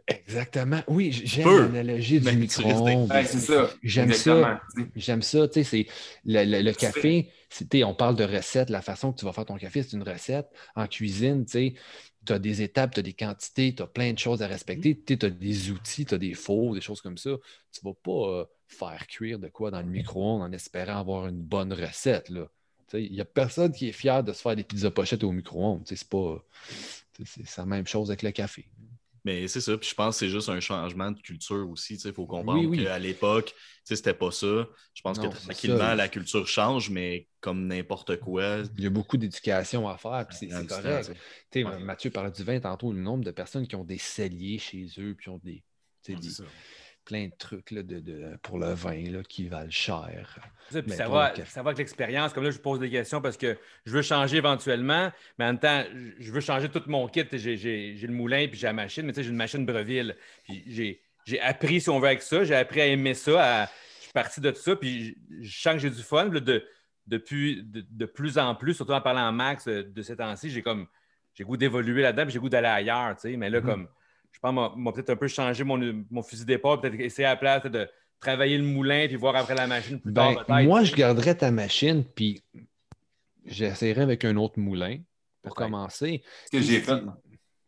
Exactement. Oui, j'aime l'analogie du micro-ondes. c'est ça. J'aime ça. J'aime ça. Tu sais, le, le, le café, on parle de recette, la façon que tu vas faire ton café, c'est une recette. En cuisine, tu sais, tu as des étapes, tu as des quantités, tu as plein de choses à respecter. Mm-hmm. Tu as des outils, tu as des fours, des choses comme ça. Tu ne vas pas euh, faire cuire de quoi dans le micro-ondes en espérant avoir une bonne recette. Il n'y a personne qui est fier de se faire des pizzas pochettes au micro-ondes. C'est pas. C'est la même chose avec le café. Mais c'est ça. Puis je pense que c'est juste un changement de culture aussi. Il faut comprendre qu'à l'époque, c'était pas ça. Je pense que tranquillement, la culture change, mais comme n'importe quoi. Il y a beaucoup d'éducation à faire, puis c'est correct. Mathieu parlait du vin tantôt, le nombre de personnes qui ont des celliers chez eux, puis ont des plein de trucs là, de, pour le vin là, qui valent cher. Ça, ça, va, ça, va, avec l'expérience. Comme là, je pose des questions parce que je veux changer éventuellement, mais en même temps, je veux changer tout mon kit. J'ai le moulin puis j'ai la machine, mais tu sais, j'ai une machine Breville. J'ai appris, si on veut, avec ça. J'ai appris à aimer ça. je suis parti de tout ça, puis je sens que j'ai du fun. de, depuis de, plus en plus, surtout en parlant en max euh, de ces temps-ci, j'ai comme j'ai goût d'évoluer là-dedans, j'ai goût d'aller ailleurs. Tu sais, mais là, mm-hmm. comme je pense, m'a peut-être un peu changé mon, mon fusil d'épaule, peut-être essayer à la place de travailler le moulin puis voir après la machine plus tard. Ben, moi, je garderais ta machine puis j'essaierais avec un autre moulin pour commencer. Ce que j'ai fait.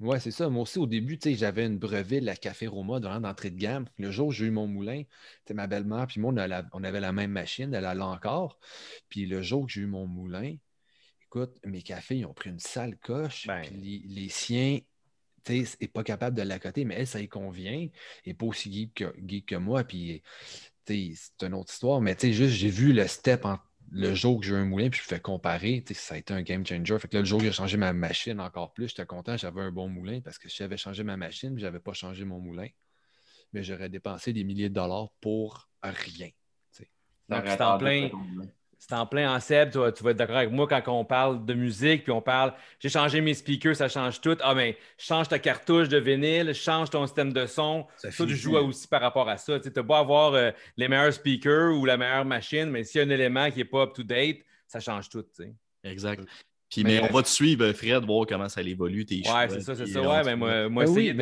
Oui, c'est ça. Moi aussi, au début, j'avais une Breville à Café Roma dans d'entrée de gamme. Le jour où j'ai eu mon moulin, ma belle-mère puis moi, on, avait la même machine, elle allait encore. Puis le jour où j'ai eu mon moulin, écoute, mes cafés, ils ont pris une sale coche. Ben. les, les, siens, n'est pas capable de l'accoter, mais elle, ça y convient. Elle n'est pas aussi geek que, que moi. Puis, c'est une autre histoire. Mais juste, j'ai vu le step le jour que j'ai eu un moulin, puis je fais comparer. Ça a été un game changer. Fait que le jour où j'ai changé ma machine encore plus, j'étais content, j'avais un bon moulin parce que si j'avais changé ma machine, je n'avais pas changé mon moulin, mais j'aurais dépensé des milliers de dollars pour rien. Donc, c'est en plein c'est en plein en Seb, tu vas, être d'accord avec moi quand on parle de musique, puis on parle, j'ai changé mes speakers, ça change tout. Ah, mais change ta cartouche de vinyle, change ton système de son. Ça, tu joues aussi par rapport à ça. Tu n'as pas avoir euh, les meilleurs speakers ou la meilleure machine, mais s'il y a un élément qui n'est pas up-to-date, ça change tout. Exact. Puis, mais, on va te suivre, Fred, voir comment ça évolue, tes Ouais, c'est ça, c'est ça. Ouais, mais moi, moi ben oui,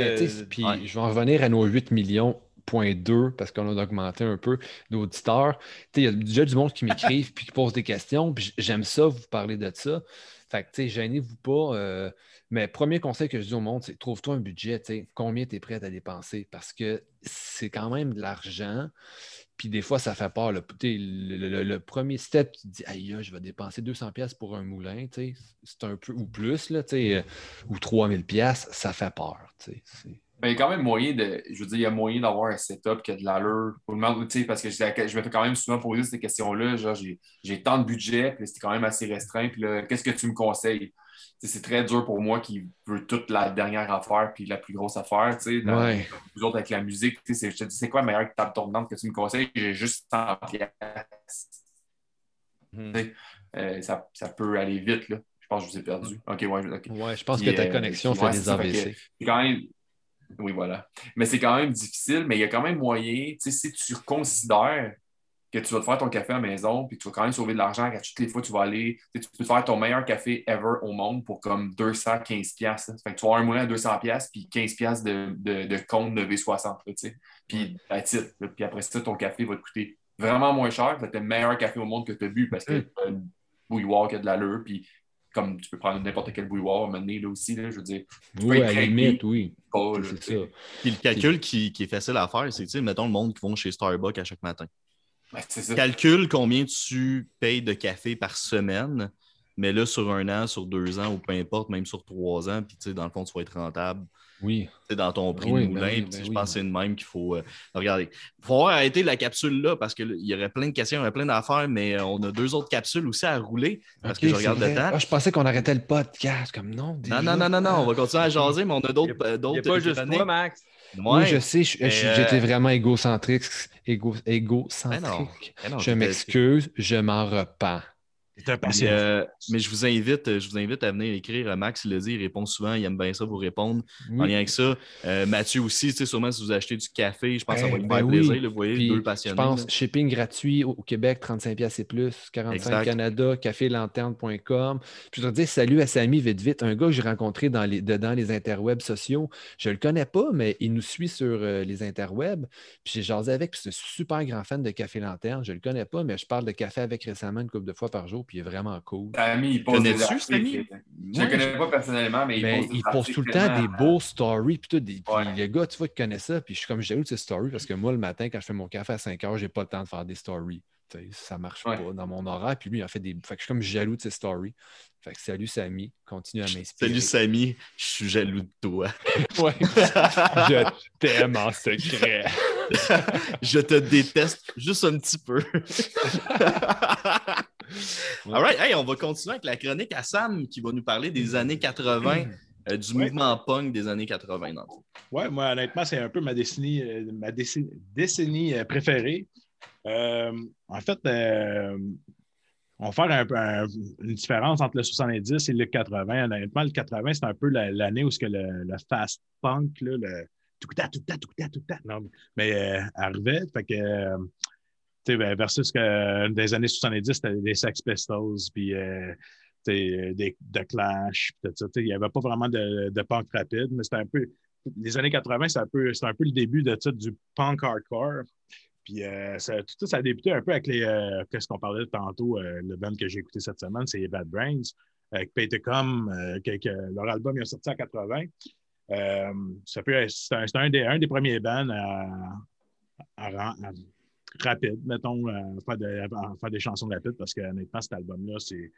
Puis, je vais en revenir à nos 8 millions 2 parce qu'on a augmenté un peu d'auditeurs. Il y a déjà du monde qui m'écrivent puis qui posent des questions. Puis j'aime ça, vous parler de ça. Fait que, gênez-vous pas. Euh, mais premier conseil que je dis au monde, c'est trouve-toi un budget. Combien tu es prêt à dépenser? Parce que c'est quand même de l'argent. Puis des fois, ça fait peur. Le, le, premier step, tu te dis, aïe, je vais dépenser 200$ pour un moulin. C'est un peu, ou plus, là, euh, ou 3000$, ça fait peur. Ben, il y a quand même moyen de. Je veux dire, il y a moyen d'avoir un setup qui a de l'allure. Parce que je, je me fais quand même souvent poser ces questions-là. Genre, j'ai tant de budget, puis c'est quand même assez restreint. Puis là, qu'est-ce que tu me conseilles? c'est très dur pour moi qui veux toute la dernière affaire puis la plus grosse affaire. Tu sais, Vous autres, avec la musique, je te dis, c'est quoi la meilleure table tournante que tu me conseilles? J'ai juste 100 pièces. Hmm. Euh, ça, ça, peut aller vite. Là. Je pense que je vous ai perdu. Hmm. OK, ouais, ouais je pense que ta euh, connexion fait des AVC. quand même, oui, voilà. Mais c'est quand même difficile, mais il y a quand même moyen, tu sais, si tu considères que tu vas te faire ton café à la maison, puis tu vas quand même sauver de l'argent, qu'à toutes les fois tu vas aller, tu peux te faire ton meilleur café ever au monde pour comme 215 pièces. Fait que tu vas avoir un moulin à 200 pièces puis 15 pièces de, de, compte de V60, tu sais. Puis, puis après ça, ton café va te coûter vraiment moins cher. Tu le meilleur café au monde que tu as bu parce que mm. tu as une bouilloire qui a de l'allure, puis comme tu peux prendre n'importe quel bouilloire, mener là aussi, là, je veux dire. Oui, à la limite, oui. c'est ça. Puis le calcul qui, qui, est facile à faire, c'est, mettons le monde qui vont chez Starbucks à chaque matin. calcule combien tu payes de café par semaine, mais là, sur un an, sur deux ans, ou peu importe, même sur trois ans, puis tu sais, dans le fond, tu vas être rentable. Oui. Dans ton prix de ben moulin. Ben je pense que c'est une même qu'il faut. Euh, regarder. Il faut arrêter la capsule là parce qu'il y aurait plein de questions, il y aurait plein d'affaires, mais euh, on a deux autres capsules aussi à rouler parce que je regarde le temps. Ah, je pensais qu'on arrêtait le podcast. Comme non. Non, non, non, non, non, on va continuer à jaser, mais on a d'autres. Il n'y a, pas juste toi, Max. Oui, je sais, j'étais euh, vraiment égocentrique. Égo, égocentrique. Ben je m'excuse, je m'en repens. Euh, mais, je vous invite, je vous invite à venir écrire. Max, il le dit, il répond souvent, il aime bien ça vous répondre. En lien avec ça, euh, Mathieu aussi, sûrement si vous achetez du café, je pense que ça va lui ben faire plaisir. vous voyez, deux passionnés. Je pense shipping gratuit au, Québec, 35$ et plus, 45 Canada, cafélanterne.com. Puis je dois dire salut à Samy, vite, vite, un gars que j'ai rencontré dans les, dedans les interwebs sociaux. Je ne le connais pas, mais il nous suit sur euh, les interwebs. Puis j'ai jasé avec, puis c'est un super grand fan de Café Lanterne. Je ne le connais pas, mais je parle de café avec récemment une couple de fois par jour puis il est vraiment cool. Ami, il pose des Je ne le connais pas personnellement, mais il pose, il pose tout le temps des beaux stories. Puis, tout, des, le gars, tu vois, il connaît ça. Puis je suis comme jaloux de ces stories parce que moi, le matin, quand je fais mon café à 5 heures, je n'ai pas le temps de faire des stories. ça ne marche pas dans mon horaire. Puis lui, il a fait des. Fait que je suis comme jaloux de ses stories. Fait que salut Samy, continue à m'inspirer. Salut Samy, je suis jaloux de toi. ouais. je t'aime en secret. je te déteste juste un petit peu. All right, on va continuer avec la chronique à Sam qui va nous parler des années 80, euh, du mouvement punk des années 80. Oui, moi, honnêtement, c'est un peu ma décennie, euh, ma décennie, euh, préférée. en fait, on va faire un, peu une différence entre le 70 et le 80. Honnêtement, le 80, c'est un peu l'année où ce que le, fast punk, le tout tout tout tout tout non, mais arrivait. Fait que ben, versus que des années 70, c'était des Sex Pistols, puis euh, des, de Clash. Il n'y avait pas vraiment de, de, punk rapide, mais c'était un peu. Les années 80, c'est un, peu, un peu le début de, du punk hardcore. Puis euh, tout ça, ça a débuté un peu avec les. Euh, qu'est-ce qu'on parlait tantôt, le band que j'ai écouté cette semaine, c'est Bad Brains, avec Paytecom, leur album est sorti en 80. c'est un, un, des, un des premiers bands à, à, rapide, mettons, euh, faire, des chansons rapides, parce que honnêtement, cet album-là, c'est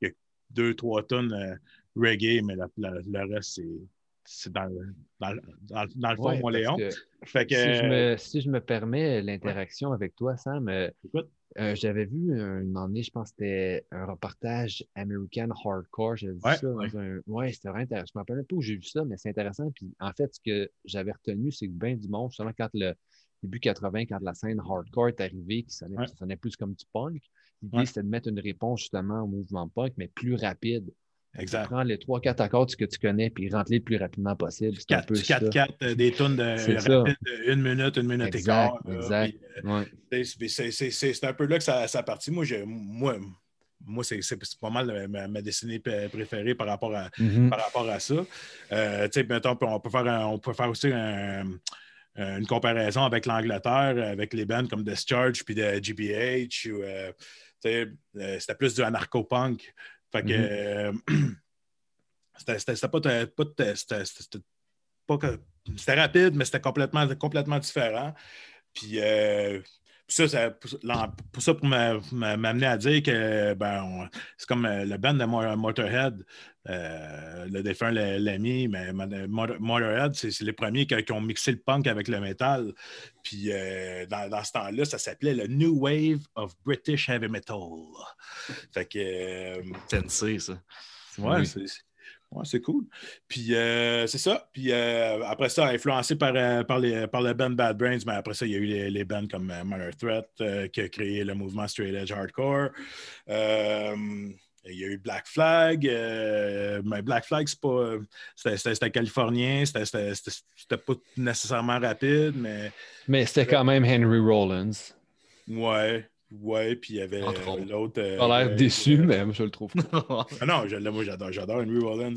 il y a deux, trois tonnes euh, reggae, mais le reste, c'est dans, dans, dans, le fond, mon Léon. Fait que, si, je me, si, je me, permets l'interaction avec toi, Sam, euh, j'avais vu une année, je pense que c'était un reportage American Hardcore. J'avais vu ça dans un. Ouais, c'était vraiment intéressant. Je ne me rappelle pas où j'ai vu ça, mais c'est intéressant. Puis en fait, ce que j'avais retenu, c'est que bien du monde, justement, quand le, début 80, quand la scène hardcore est arrivée, qui sonnait, plus comme du punk, l'idée c'était de mettre une réponse justement au mouvement punk, mais plus rapide. Exact. Prends les 3-4 accords que tu connais, puis rentre-les le plus rapidement possible. 4-4, euh, des tonnes de rapide, une minute, une minute et quart. Exact. C'est un peu là que ça, ça partit. Moi, moi, moi, c'est pas mal ma, ma, dessinée préférée par rapport à, mm-hmm. par rapport à ça. Euh, mettons, on peut, faire on peut faire aussi un, euh, une comparaison avec l'Angleterre, avec les bands comme Discharge puis de GBH. Euh, euh, c'était plus du anarcho-punk. Fait que c'était pas, c'était rapide, mais c'était complètement, complètement différent. Puis ça, pour ça, pour m'amener à dire que ben, c'est comme euh, le band de Motorhead, euh, le défunt l'ami, mais Motorhead, c'est les premiers qui, ont mixé le punk avec le métal. Puis euh, dans, ce temps-là, ça s'appelait le New Wave of British Heavy Metal. Fait que. Tennessee, ça. Ouais, c'est Ouais, c'est cool. Puis euh, c'est ça. Puis euh, après ça, influencé par, euh, par, les, par le band Bad Brains, mais après ça, il y a eu les, les bands comme Mother Threat qui a créé le mouvement Straight Edge Hardcore. il y a eu Black Flag. mais Black Flag, c'est pas. C'était californien, c'était pas nécessairement rapide, mais. Mais c'était quand même Henry Rollins. Ouais. Ouais, puis il y avait l'autre. Euh, a l'air déçu, moi, je le trouve. ah non, je, moi, j'adore, j'adore Henry Rollins.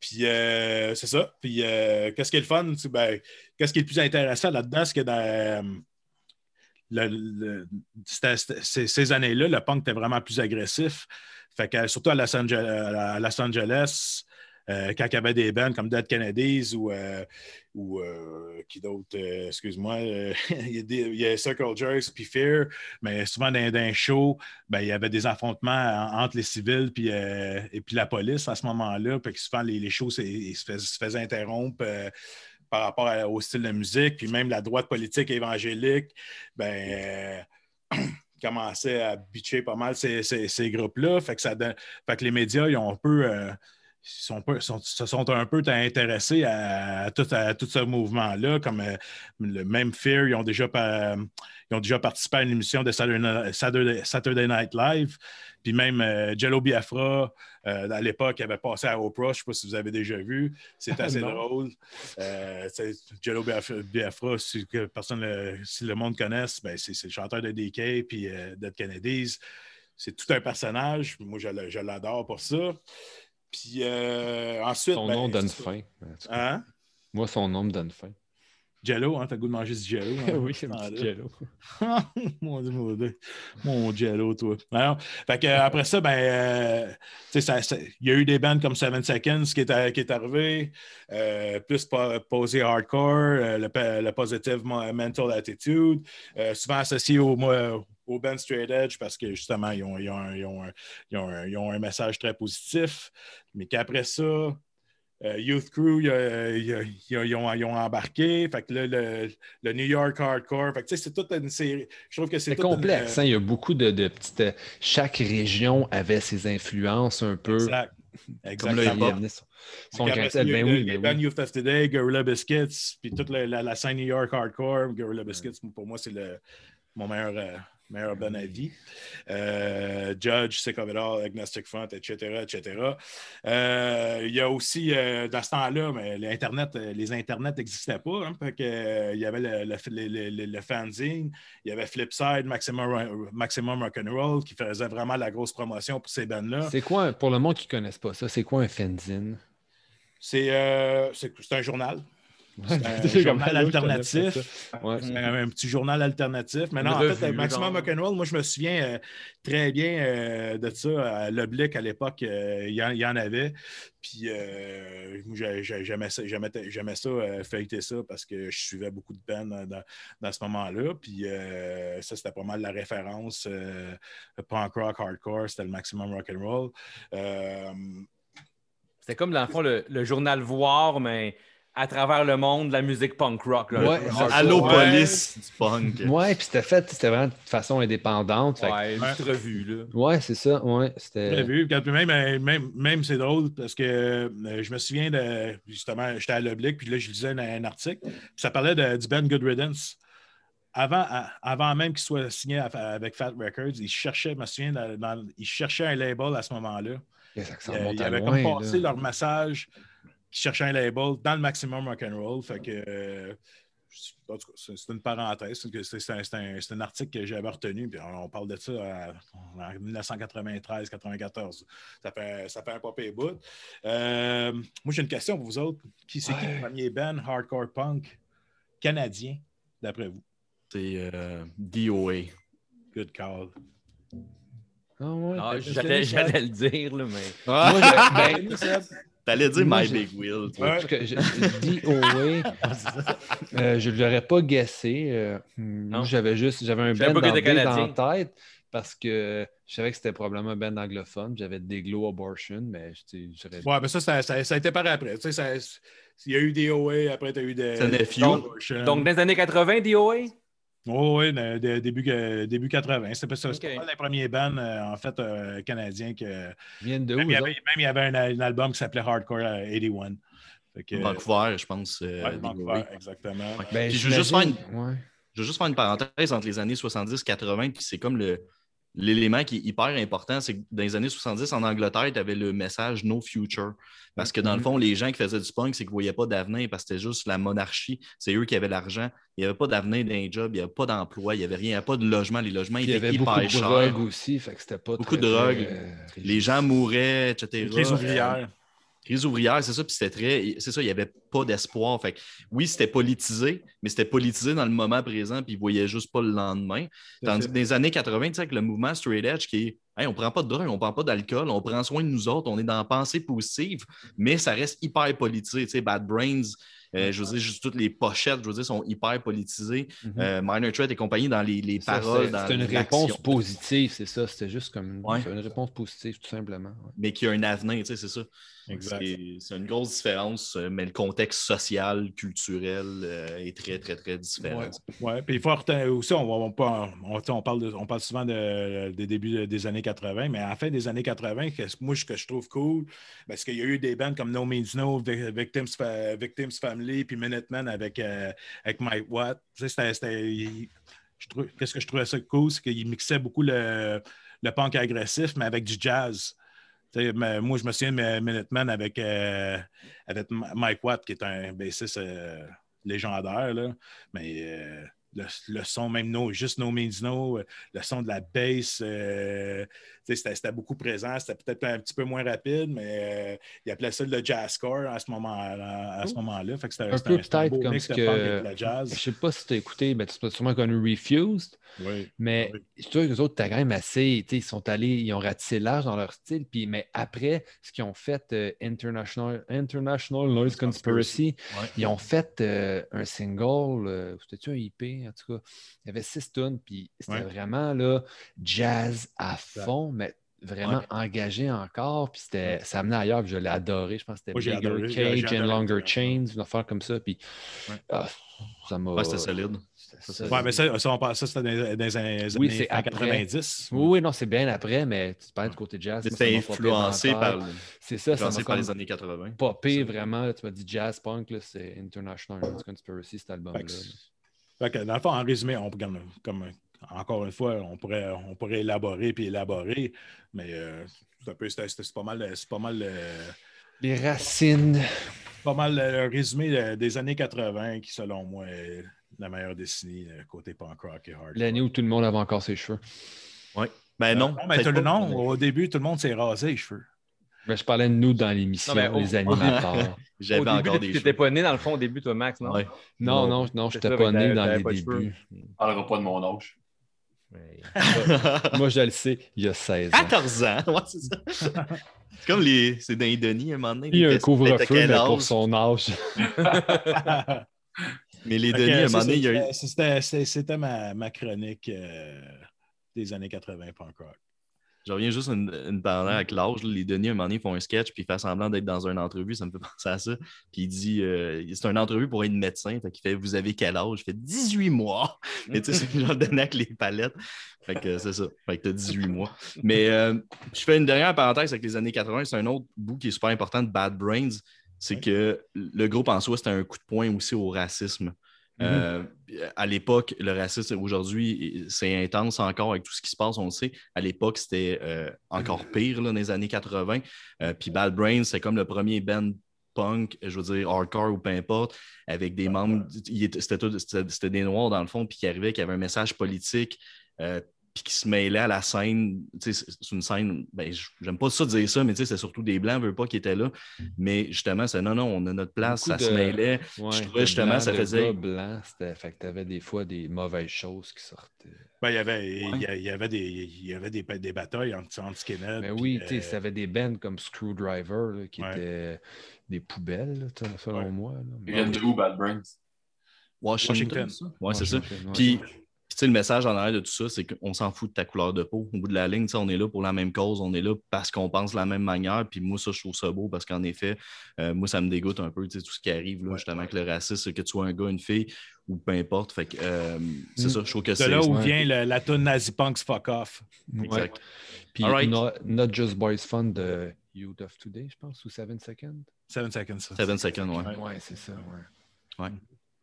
Puis euh, c'est ça. Puis euh, qu'est-ce qui est le fun? Ben, qu'est-ce qui est le plus intéressant là-dedans? C'est que dans le, ces, années-là, le punk était vraiment plus agressif. Fait que surtout à Los Angeles, à Los Angeles euh, quand il y avait des bands comme Dead Kennedys ou, euh, ou euh, qui d'autre, excuse-moi, il, y a Circle Jerks puis Fear, mais souvent dans, un show, ben, il y avait des affrontements entre les civils puis, et puis la police à ce moment-là, puis souvent les, les shows se, faisaient, interrompre par rapport au style de musique, puis même la droite politique évangélique, ben, commençait à bitcher pas mal ces, ces, groupes-là. Fait que, ça, fait que les médias, ils ont un peu sont, se sont un peu intéressés à, tout, ce mouvement-là, comme euh, le même Fear, ils ont déjà, ont déjà participé à une émission de Saturday, Night Live. Puis même euh, Jello Biafra, euh, à l'époque, avait passé à Oprah. Je ne sais pas si vous avez déjà vu. C'est assez drôle. Jello Biafra, si, personne, si le monde connaisse, ben, c'est le chanteur de DK puis Dead Kennedys. C'est tout un personnage. Moi, je l'adore pour ça. Puis euh, ensuite. Son nom ben, donne faim. Hein? Moi, son nom me donne faim. Jello, hein? T'as goût de manger du Jello? Hein? oui, c'est Jello. mon Dieu, mon Dieu. Mon Jello, toi. Alors, fait que, après ça, ben, euh, ça, il y a eu des bands comme Seven Seconds qui est, qui est arrivé, euh, plus posé hardcore, le, le, positive mental attitude, souvent associé au, au Ben Straight Edge parce que justement, ils ont, ils ont, ils ont, un, ils ont, un, message très positif. Mais qu'après ça, euh, Youth Crew, ils, ont, embarqué. Fait que là, le, New York Hardcore. Fait que c'est toute une série. Je trouve que c'est complexe. Hein. il y a beaucoup de, de, petites. Chaque région avait ses influences un peu. Exact. Exactement. Comme le son, son ben oui, ben oui. Youth of Today, Gorilla Biscuits, puis toute la, la, scène New York Hardcore. Gorilla Biscuits, pour moi, c'est mon meilleur. Euh, meilleur bon avis. Euh, Judge, Sick of It All, Agnostic Front, etc., etc. Euh, il y a aussi, euh, dans ce temps-là, mais les Internets n'existaient pas. Hein, il y avait le, le, le, fanzine, il y avait Flipside, Maximum, Maximum Rock'n'Roll, qui faisait vraiment la grosse promotion pour ces bands-là. C'est quoi, pour le monde qui ne connaisse pas ça, c'est quoi un fanzine? C'est un journal. C'est un journal alternatif. Un, petit journal alternatif. Mais non, en fait, Maximum Rock'n'Roll, moi, je me souviens euh, très bien euh, de ça. À l'Oblique, à l'époque, euh, il y, en avait. Puis, j'aimais ça, j'aimais ça feuilleter ça parce que je suivais beaucoup de peine dans, ce moment-là. Puis, ça, c'était pas mal la référence. punk rock, hardcore, c'était le Maximum Rock'n'Roll. c'était comme, dans le fond, le journal Voir, mais à travers le monde la musique punk rock. Là, ouais, Allo Police du punk. Ouais, puis c'était fait, c'était vraiment de façon indépendante. Ouais, une petite revue. Là. Ouais, c'est ça. Ouais, c'était. Revue. Même, même, même c'est drôle parce que euh, je me souviens de. Justement, j'étais à l'oblique, puis là, je lisais un, article. Puis ça parlait de, du band Good Riddance. Avant, avant même qu'il soit signé avec Fat Records, il cherchait, je me souviens, il cherchait un label à ce moment-là. Ça, ça euh, il, avait comme passé leur message qui cherchait un label dans le maximum rock'n'roll. Fait que. Euh, c'est une parenthèse. C'est un, article que j'avais retenu. Puis on, parle de ça en 1993-94. Ça fait, ça fait un papier bout. Euh, moi, j'ai une question pour vous autres. Qui c'est qui le premier band hardcore punk canadien, d'après vous? C'est euh, DOA. Good call. Oh, ouais, J'allais le dire, là, mais. Ah. Moi, ben, T'allais dire My Big Wheel. DOA, euh, je ne l'aurais pas guessé. Euh, j'avais juste j'avais un band dans en tête parce que je savais que c'était probablement un band anglophone. J'avais des Glow Abortion, mais j'aurais. Ouais, mais ça, ça, ça, a été pareil après. Tu sais, il y a eu DOA, après, tu as eu des. Donc, donc, dans les années 80, DOA? Oh, oui, début, début 80. C'est pas, okay. pas les premiers bands, euh, en fait, euh, canadiens que. Viennent de même, où? Il y avait, même il y avait un, album qui s'appelait Hardcore 81. Que, Vancouver, je pense. Euh, Vancouver, exactement. Ben, je, veux juste faire une, je veux juste faire une parenthèse entre les années 70-80, puis c'est comme le, l'élément qui est hyper important, c'est que dans les années 70, en Angleterre, tu avais le message No Future. Parce que dans le mm-hmm. fond, les gens qui faisaient du punk, c'est qu'ils ne voyaient pas d'avenir parce que c'était juste la monarchie. C'est eux qui avaient l'argent. Il n'y avait pas d'avenir dans les jobs, il n'y avait pas d'emploi, il n'y avait rien, il n'y avait pas de logement. Les logements étaient hyper chers. Il y avait beaucoup de drogue aussi, fait que c'était pas Beaucoup de drogue. les gens mouraient, etc. Les ouvrières. Crise ouvrière, c'est ça, puis c'était très. C'est ça, il n'y avait pas d'espoir. Fait oui, c'était politisé, mais c'était politisé dans le moment présent, puis ils ne voyaient juste pas le lendemain. Tandis que dans les années 80, tu sais, avec le mouvement Straight Edge qui est on ne prend pas de drogue, on ne prend pas d'alcool, on prend soin de nous autres, on est dans la pensée positive, mais ça reste hyper politisé. Tu sais, Bad Brains, euh, je veux dire, juste toutes les pochettes, je veux dire, sont hyper politisées. Mm Minor Threat et compagnie dans les, les paroles. C'est une réponse positive, c'est ça. C'était juste comme une réponse positive, tout simplement. Mais qui a un avenir, tu sais, c'est ça. C'est une grosse différence, euh, mais le contexte social, culturel est très, très, très différent. Oui, puis il faut aussi, on, on, on, parle on parle souvent des débuts des années 80, mais à la fin des années 80, moi, ce que je trouve cool, parce qu'il y a eu des bands comme No Means No, Victims, Victims Family, puis Minutemen avec, euh, avec Mike Watt. Qu'est-ce que je trouvais ça cool, c'est qu'il mixait beaucoup le, le punk agressif, mais avec du jazz. moi, je me souviens de Minutemen avec, euh, avec Mike Watt, qui est un bassiste euh, légendaire, là. mais le, son, même no, juste No Means No, le son de la bass, c'était beaucoup présent. C'était peut-être un petit peu moins rapide, mais euh, il appelait ça le à ce moment-là. À ce moment-là. Fait que un, un peu peut-être comme ce que... Je sais pas si tu as écouté, mais tu as sûrement connu Refused. Oui, mais oui. je trouve que les autres, tu as quand même assez. Ils sont allés, ils ont ratissé l'âge dans leur style. Puis, mais après, ce qu'ils ont fait, International, International Noise Conspiracy, ils ont fait un single, c'était-tu un IP? en tout cas? Il y avait six tonnes, puis c'était vraiment là, jazz à fond, mais vraiment engagé encore. Puis c'était, ça amenait ailleurs, puis je l'ai adoré. Je pense que c'était Bigger Cage and Longer Chains, une affaire comme ça. Puis ah, ça m'a. c'était solide. Ouais, mais ça, ça, ça c'était dans, les années oui, 90. Oui, oui, non, c'est bien après, mais tu parles du côté jazz. C'était influencé par, c'est ça, ça par les années 80. Pas pire, vraiment. tu m'as dit jazz punk, c'est International Conspiracy, cet album-là dans le fond, en résumé, on, comme, encore une fois, on pourrait, on pourrait élaborer puis élaborer, mais euh, c'est pas mal. C'est pas mal euh, Les racines. Pas mal le résumé des années 80 qui, selon moi, est la meilleure décennie côté punk rock et hard. L'année où tout le monde avait encore ses cheveux. Oui. Ben non. non, mais non au début, tout le monde s'est rasé les cheveux. Ben, je parlais de nous dans l'émission, les animateurs. J'avais encore des Tu n'étais pas né dans le fond au début, toi, Max, non? Non, non, non, je n'étais pas né dans les débuts. On ne parlera pas de mon âge. Moi, je le sais, il y a 16 ans. 14 ans, ouais, c'est ça. c'est comme les. C'est dans les Denis, à un moment donné. Il y a un couvre-feu, mais pour son âge. mais les Denis, à un moment donné, il y a eu. C'était ma, ma chronique euh, des années 80 pas encore. Je reviens juste une, une parallèle avec l'âge. Les Denis, un moment donné, font un sketch, puis il fait semblant d'être dans une entrevue. Ça me fait penser à ça. Puis il dit euh, c'est une entrevue pour être médecin. Fait qu'il fait Vous avez quel âge? Je fais 18 mois. Et tu sais, c'est genre donné avec les palettes. Fait que c'est ça. Fait que t'as 18 mois. Mais euh, je fais une dernière parenthèse avec les années 80. C'est un autre bout qui est super important de Bad Brains. C'est que le groupe en soi, c'était un coup de poing aussi au racisme. Euh, à l'époque, le racisme, aujourd'hui, c'est intense encore avec tout ce qui se passe, on le sait. À l'époque, c'était euh, encore pire là, dans les années 80. Euh, puis Bad Brains, c'est comme le premier band punk, je veux dire hardcore ou peu importe, avec des membres, c'était des noirs dans le fond, puis qui arrivaient, qui avaient un message politique puis qui se mêlaient à la scène. C'est une scène, ben, j'aime pas ça dire ça, mais c'est surtout des Blancs, veut pas qui étaient là. Mais justement, c'est non, non, on a notre place, ça se mêlait. je trouvais justement, ça faisait. blanc, fait que tu avais des fois des mauvaises choses qui sortaient. Ben, il, y avait, il, y avait des, il y avait des, des batailles entre, entre skinheads. Ben oui, tu sais, ça avait des bands comme Screwdriver qui étaient des poubelles, selon moi. Viennent de où, Bad Brains? Washington. Ouais, c'est ça. Puis le message en arrière de tout ça, c'est qu'on s'en fout de ta couleur de peau. Au bout de la ligne, on est là pour la même cause, on est là parce qu'on pense de la même manière. Puis moi, ça, je trouve ça beau parce qu'en effet, euh, moi, ça me dégoûte un peu tout ce qui arrive, là, justement, avec le racisme, que tu sois un gars, une fille ou peu importe. Fait que euh, c'est mm. ça, je trouve que c'est. De là où vient la tonne Nazi Punks Fuck Off. Exact. Puis not, Just Boys Fun de Youth of Today, je pense, ou Seven Seconds? Seven Seconds, ça. Seven Seconds, ouais. Ouais, c'est ça, ouais.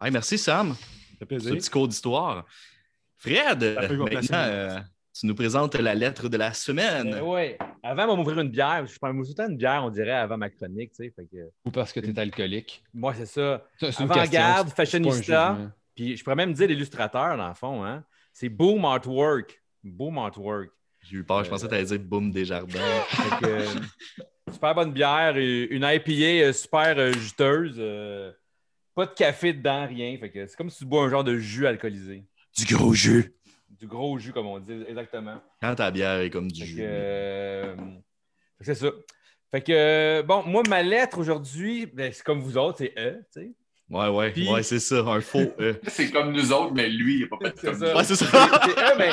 ouais. merci, Sam. Ça fait Ce petit cours d'histoire. Fred, maintenant, euh, tu nous présentes la lettre de la semaine. Euh, oui. Avant de m'ouvrir une bière, je prends une bière, on dirait, avant ma chronique. Tu sais, Ou parce que tu es alcoolique. Moi, c'est ça. Avant-garde, fashionista. Puis je pourrais même dire l'illustrateur, dans le fond. Hein? C'est Boom Artwork. Boom Artwork. J'ai eu peur, je pensais que tu allais dire Boom des jardins. euh, super bonne bière, une IPA euh, super euh, juteuse. euh, pas de café dedans, rien. Fait que c'est comme si tu bois un genre de jus alcoolisé. Du gros jus. Du gros jus, comme on dit, exactement. Quand ta bière est comme du Fait jus. euh, c'est ça. Fait que, euh, bon, moi, ma lettre aujourd'hui, ben, c'est comme vous autres, c'est E, tu sais. Ouais, ouais, Puis- ouais, c'est ça, un faux E. C'est comme nous autres, mais lui, il n'est pas fait comme ça. nous. Ouais, c'est ça. C'est E, mais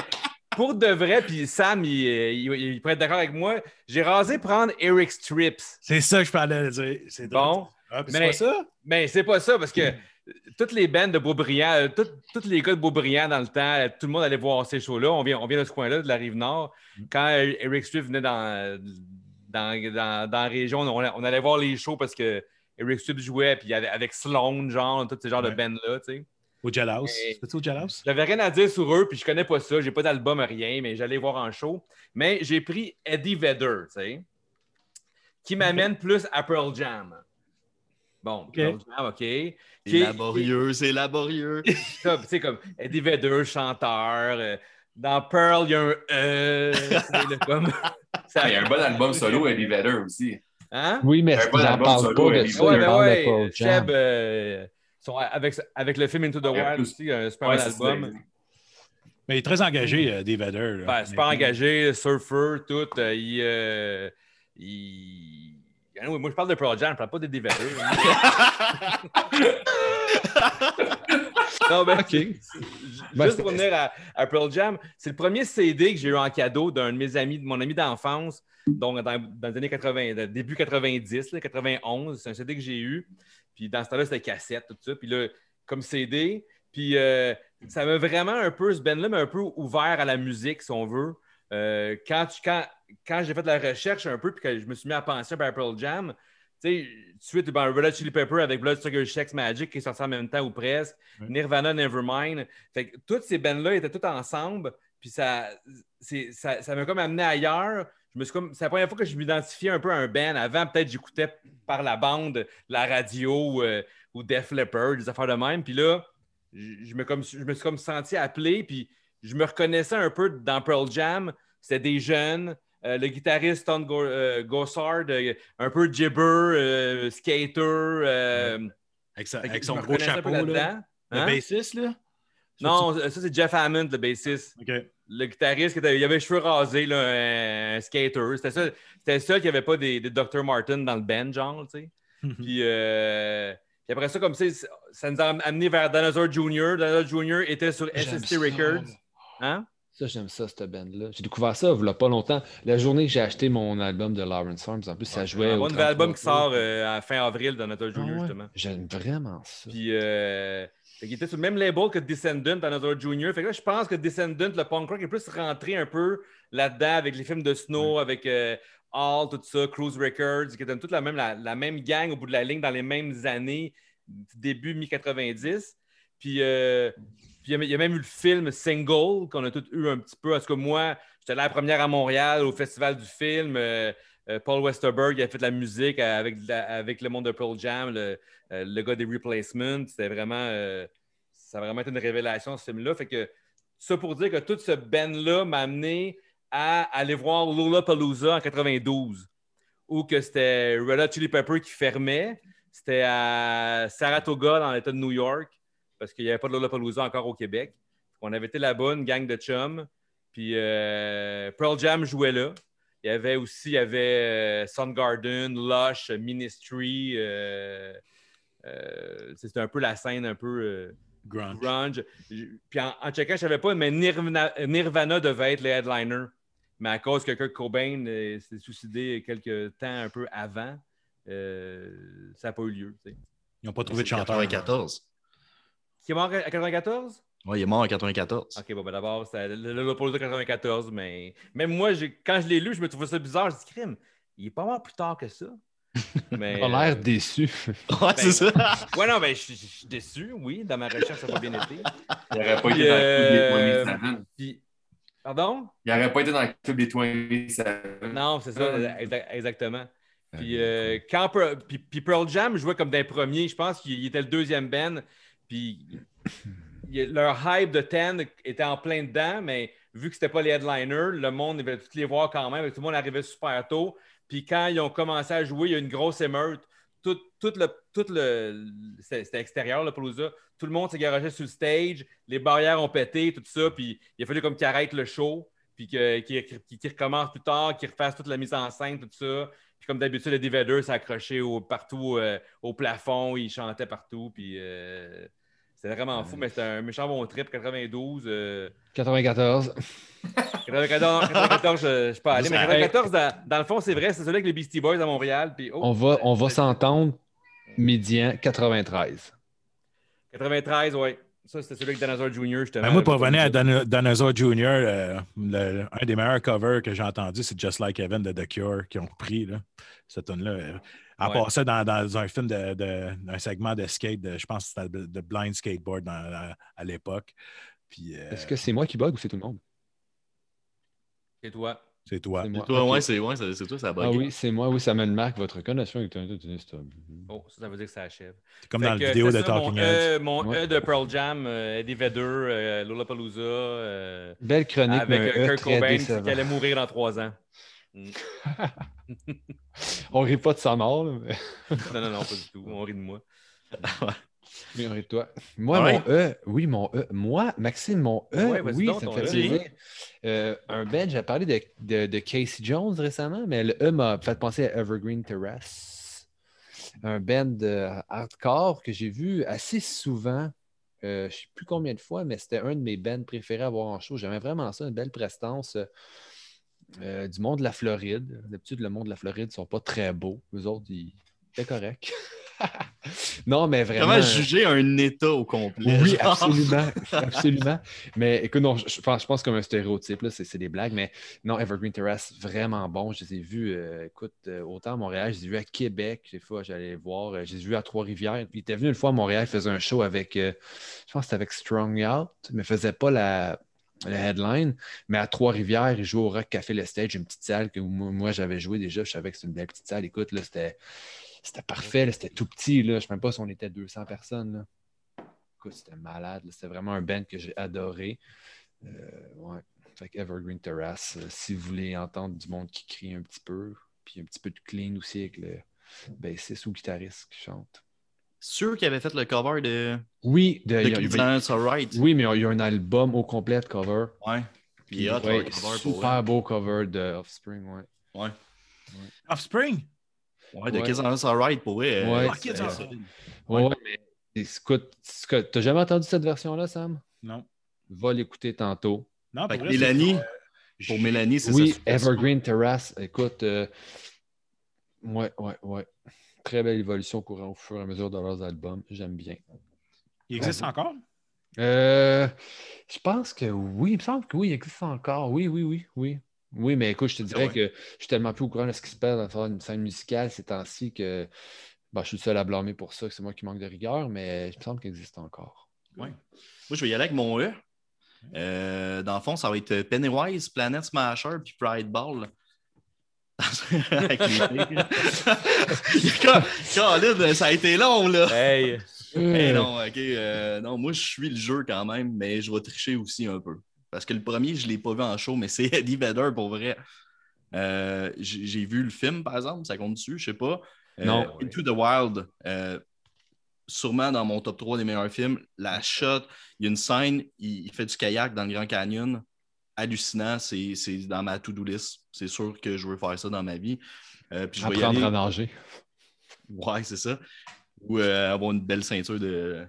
pour de vrai, puis Sam, il, il, il pourrait être d'accord avec moi, j'ai rasé prendre Eric Strips. C'est ça que je parlais de dire. C'est drôle. Bon, Ah, mais- c'est pas ça? mais c'est pas ça, parce que toutes les bandes de Beaubriand, euh, tout- tous les gars de Beaubriand dans le temps, euh, tout le monde allait voir ces shows-là. On vient, on vient de ce coin-là, de la Rive-Nord. Quand euh, Eric Strips venait dans, dans, dans, dans la région, on, on allait voir les shows parce que Eric Strips jouait, puis avec, avec Sloan, genre, tous ces genres de Ouais. bands-là, tu sais. Au Jailhouse. C'était-tu au Jailhouse? J'avais rien à dire sur eux, puis je connais pas ça. J'ai pas d'album, rien, mais j'allais voir en show. Mais j'ai pris Eddie Vedder, tu sais, qui m'amène plus à Pearl Jam. Bon, OK. C'est Qui est- laborieux, c'est laborieux. sais, comme Eddie Vedder, chanteur. euh, dans Pearl, il y a un E. comme... ça- Ah, Il y a un bon album solo, Eddie Vedder aussi. Hein? Oui, mais Un bon j'en album parle solo, pas de Eddie ça. Ouais, euh, sont avec, avec le film Into the Ouais, Wild aussi, un super Ouais, bon c'est album. Mais il est très engagé, euh, Dave Vedder. Ben, super Mais- engagé, surfer, tout. euh, il, euh, il- Anyway, moi, je parle de Pearl Jam, je parle pas de DVD. non, ben, OK. j- Ben, juste pour revenir à, à Pearl Jam, c'est le premier CD que j'ai eu en cadeau d'un de mes amis, de mon ami d'enfance, donc dans, dans les années 80, de- début 90, là, 91. C'est un CD que j'ai eu. Puis dans ce temps-là, c'était cassette, tout ça. Puis là, comme CD, puis euh, ça m'a vraiment un peu, ce band-là m'a un peu ouvert à la musique, si on veut. Euh, quand tu- quand, quand j'ai fait de la recherche un peu, puis que je me suis mis à penser à Pearl Jam, tu sais, suite, ben, Red Chili Pepper avec Blood Sugar Sex Magic qui est sorti en même temps ou presque. Nirvana Nevermind. Fait que toutes ces bands-là étaient toutes ensemble, puis ça c'est- ça ça m'a comme amené ailleurs. Je me suis comme, c'est la première fois que je m'identifiais un peu à un band. Avant, peut-être, j'écoutais par la bande, la radio euh, ou Def Leppard, des affaires de même. Puis là, je, je me, comme, je me suis comme senti appelé, puis je me reconnaissais un peu dans Pearl Jam. C'était des jeunes. Euh, le guitariste Tom Go- euh, Gossard, euh, un peu gibber, euh, skater. Avec, sa- son gros chapeau, là. Le Hein? bassiste, là? Non, ça, c'est Jeff Hammond, le bassiste. Le guitariste, il avait les cheveux rasés, là, un skater. C'était ça. C'était le seul qui n'avait pas des, des Dr. Martin dans le band, genre, tu sais. Puis, puis après ça, comme ça, ça nous a amené vers Dinosaur Jr. Dinosaur Jr. était sur SST. Records. Hein? Ça, j'aime ça, cette band-là. J'ai découvert ça il n'y a pas longtemps. La journée que j'ai acheté mon album de Lawrence Farms, en plus, ça jouait. Un bon nouvel album qui 33 sort euh, à fin avril de Jr., Ah ouais. justement. J'aime vraiment ça. Puis, euh, qu'il était sur le même label que Descendant, Dinosaur Jr. Fait que là, je pense que Descendant, le punk rock, est plus rentré un peu là-dedans avec les films de Snow, avec euh, All, tout ça, Cruise Records, qui étaient toute la même, la, la même gang au bout de la ligne dans les mêmes années, début mi-90. Puis, euh, il y a- même eu le film Single qu'on a tous eu un petit peu. En tout cas, moi, j'étais la première à Montréal au Festival du film. euh, euh, Paul Westerberg a fait de la musique avec, le monde de Pearl Jam, le, euh, gars des Replacements. C'était vraiment. ça a vraiment été une révélation, ce film-là. Fait que ça pour dire que tout ce band-là m'a amené à aller voir Lollapalooza en 92, où que c'était Red Hot Chili Pepper qui fermait. C'était à Saratoga, dans l'État de New York, parce qu'il n'y avait pas de Lollapalooza encore au Québec. On avait été là-bas, une gang de chums. Puis euh, Pearl Jam jouait là. Il y avait aussi il y avait euh, Soundgarden, Lush, Ministry. euh, euh, c'était un peu la scène un peu euh, Grunge. Puis en, en checkant, je savais pas, mais Nirvana, Nirvana devait être le headliner. Mais à cause que Kurt Cobain s'est suicidé quelques temps un peu avant, euh, ça n'a pas eu lieu. Ils n'ont pas trouvé de chanteur. 94. Qui est mort à 94? Ouais, il est mort en 94. Ok, bon, ben d'abord, le le Lollapalooza 94, mais même moi, quand je l'ai lu, je me trouvais ça bizarre. Je dis, crime, il est pas mort plus tard que ça. Mais, T'as l'air déçu. Ouais, c'est ça. Ouais, non, ben, je suis déçu, oui. Dans ma recherche, ça n'a pas bien été. Il n'aurait pas Puis, été dans euh, le club des 27. Puis, pardon? Il n'aurait pas été dans le club des 27. Non, c'est ça, Euh. exa- exactement. Puis, euh, quand Pearl, puis, puis Pearl Jam jouait comme des premiers, je pense qu'il était le deuxième band. Puis leur hype de Ten était en plein dedans, mais vu que c'était pas les headliners, le monde devait tous les voir quand même. Tout le monde arrivait super tôt. Puis quand ils ont commencé à jouer, il y a eu une grosse émeute. Tout, le, tout le, c'était extérieur, le Palooza. Tout le monde s'est garagé sur le stage. Les barrières ont pété, tout ça. Puis il a fallu comme qu'ils arrêtent le show. Puis qu'ils recommencent plus tard, qu'ils refassent toute la mise en scène, tout ça. Comme d'habitude, le Divader s'est accroché partout euh, au plafond. Il chantait partout. Puis euh, c'était vraiment fou. Mais c'était un méchant bon trip, 92. 94. 94, 94 je, ne suis pas allé. Mais 94, dans, le fond, c'est vrai, c'est celui avec les Beastie Boys à Montréal. Puis, oh, on va, on va s'entendre médian 93. 93, oui. Ça, c'était celui avec Dinosaur Jr. Ben moi, pour revenir à Dinosaur Jr., euh, un des meilleurs covers que j'ai entendu, c'est Just Like Heaven de The Cure qui ont repris là, cette tune-là. Euh, en ouais. passant dans, dans, un film de, de, un segment de skate, de, je pense que c'était de Blind Skateboard à, à l'époque. Euh, Est-ce que c'est moi qui bug ou c'est tout le monde? C'est toi. C'est toi. C'est toi, ouais, c'est ouais, toi, ça bug. Ah oui, c'est moi, oui, ça me marque votre connexion avec un Oh, ça, ça veut dire que ça achève. C'est comme dans la vidéo de Talking Heads. Mon E de Pearl Jam, euh, Eddie Vedder, euh, Lollapalooza. Euh, Belle chronique, Avec mais Kurt Cobain qui allait mourir dans trois ans. Mm. on rit pas de sa mort. Mais... non, non, non, pas du tout. On rit de moi. Mais toi. Moi, mon E, oui, mon E. Moi, Maxime, mon E, oui, ça me fait plaisir. Euh, un Ben, j'ai parlé de, de, Casey Jones récemment, mais le E m'a fait penser à Evergreen Terrace. Un band hardcore que j'ai vu assez souvent. Euh, je ne sais plus combien de fois, mais c'était un de mes bands préférés à voir en show. J'aimais vraiment ça, une belle prestance. Euh, du monde de la Floride. D'habitude, le monde de la Floride ne sont pas très beaux. Eux autres, ils étaient corrects. non, mais vraiment. Comment juger un État au complet? Oui, absolument. absolument. Mais écoute, non, je, pense, je pense comme un stéréotype, là, c'est, des blagues, mais non, Evergreen Terrace, vraiment bon. Je les ai vus, euh, écoute, euh, autant à Montréal, je les ai vus à Québec, des fois, j'allais voir. Euh, je les ai vus à Trois-Rivières. Puis, il était venu une fois à Montréal, il faisait un show avec, je pense que c'était avec Strong Out, mais il faisait pas la, headline. Mais à Trois-Rivières, il jouait au Rock Café Le Stage, une petite salle que moi, j'avais joué déjà. Je savais que c'était une belle petite salle. Écoute, là, c'était c'était parfait, c'était tout petit. Là. Je ne sais même pas si on était 200 personnes. Écoute, c'était malade. C'était vraiment un band que j'ai adoré. Euh, ouais. Fait Evergreen Terrace, euh, si vous voulez entendre du monde qui crie un petit peu, puis un petit peu de clean aussi avec le bassiste ou guitariste qui chante. Sûr qu'il avait fait le cover de. Oui, de, de Oui, mais il y a un album au complet de cover. Ouais. Puis, il y a un super beau cover de Offspring, ouais. Ouais. Offspring? Ouais, de Kids on Alright pour vrai. Ouais, ouais, mais écoute, t'as jamais entendu cette version-là, Sam? Non. Va l'écouter tantôt. Non, pour Mélanie, pour Mélanie, c'est oui, ça. Oui, Evergreen Terrace. Écoute, euh, ouais, ouais, ouais. Très belle évolution courant au fur et à mesure de leurs albums. J'aime bien. Il existe encore? Euh, je pense que oui. Il me semble que oui, il existe encore. Oui, oui, oui, oui. Oui, mais écoute, je te dirais que je suis tellement plus au courant de ce qui se passe dans une scène musicale ces temps-ci que bah, je suis le seul à blâmer pour ça, que c'est moi qui manque de rigueur, mais il me semble qu'il existe encore. Oui. Moi, je vais y aller avec mon E. Euh, dans le fond, ça va être Pennywise, Planet Smasher, puis Pride Ball. ça a été long, là. Hey! non, ok. Euh, non, moi, je suis le jeu quand même, mais je vais tricher aussi un peu. Parce que le premier, je ne l'ai pas vu en show, mais c'est Eddie Vedder pour vrai. Euh, j'ai vu le film, par exemple, ça compte dessus, je ne sais pas. Euh, non. Into the Wild, euh, sûrement dans mon top 3 des meilleurs films. La shot, il y a une scène, il, fait du kayak dans le Grand Canyon. Hallucinant, c'est dans ma to-do list. C'est sûr que je veux faire ça dans ma vie. puis je Apprendre à nager. Ouais, c'est ça. Ou avoir une belle ceinture de,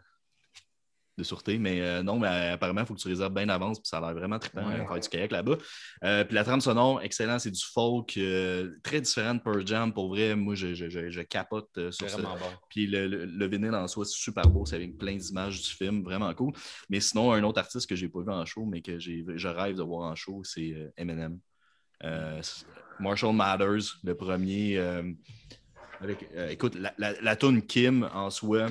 de sûreté. Mais euh, non, mais euh, apparemment, il faut que tu réserves bien d'avance, puis ça a l'air vraiment trippant de faire du kayak là-bas. Euh, puis la trame sonore, excellent, c'est du folk, très différent de Pearl Jam. Pour vrai, moi, je, je, je, capote sur ça. Puis le, le, vinyle en soi, c'est super beau, c'est avec plein d'images du film, vraiment cool. Mais sinon, un autre artiste que j'ai pas vu en show, mais que je rêve de voir en show, c'est Eminem. Marshall Matters, le premier. Avec, écoute, la, la, la tune Kim en soi,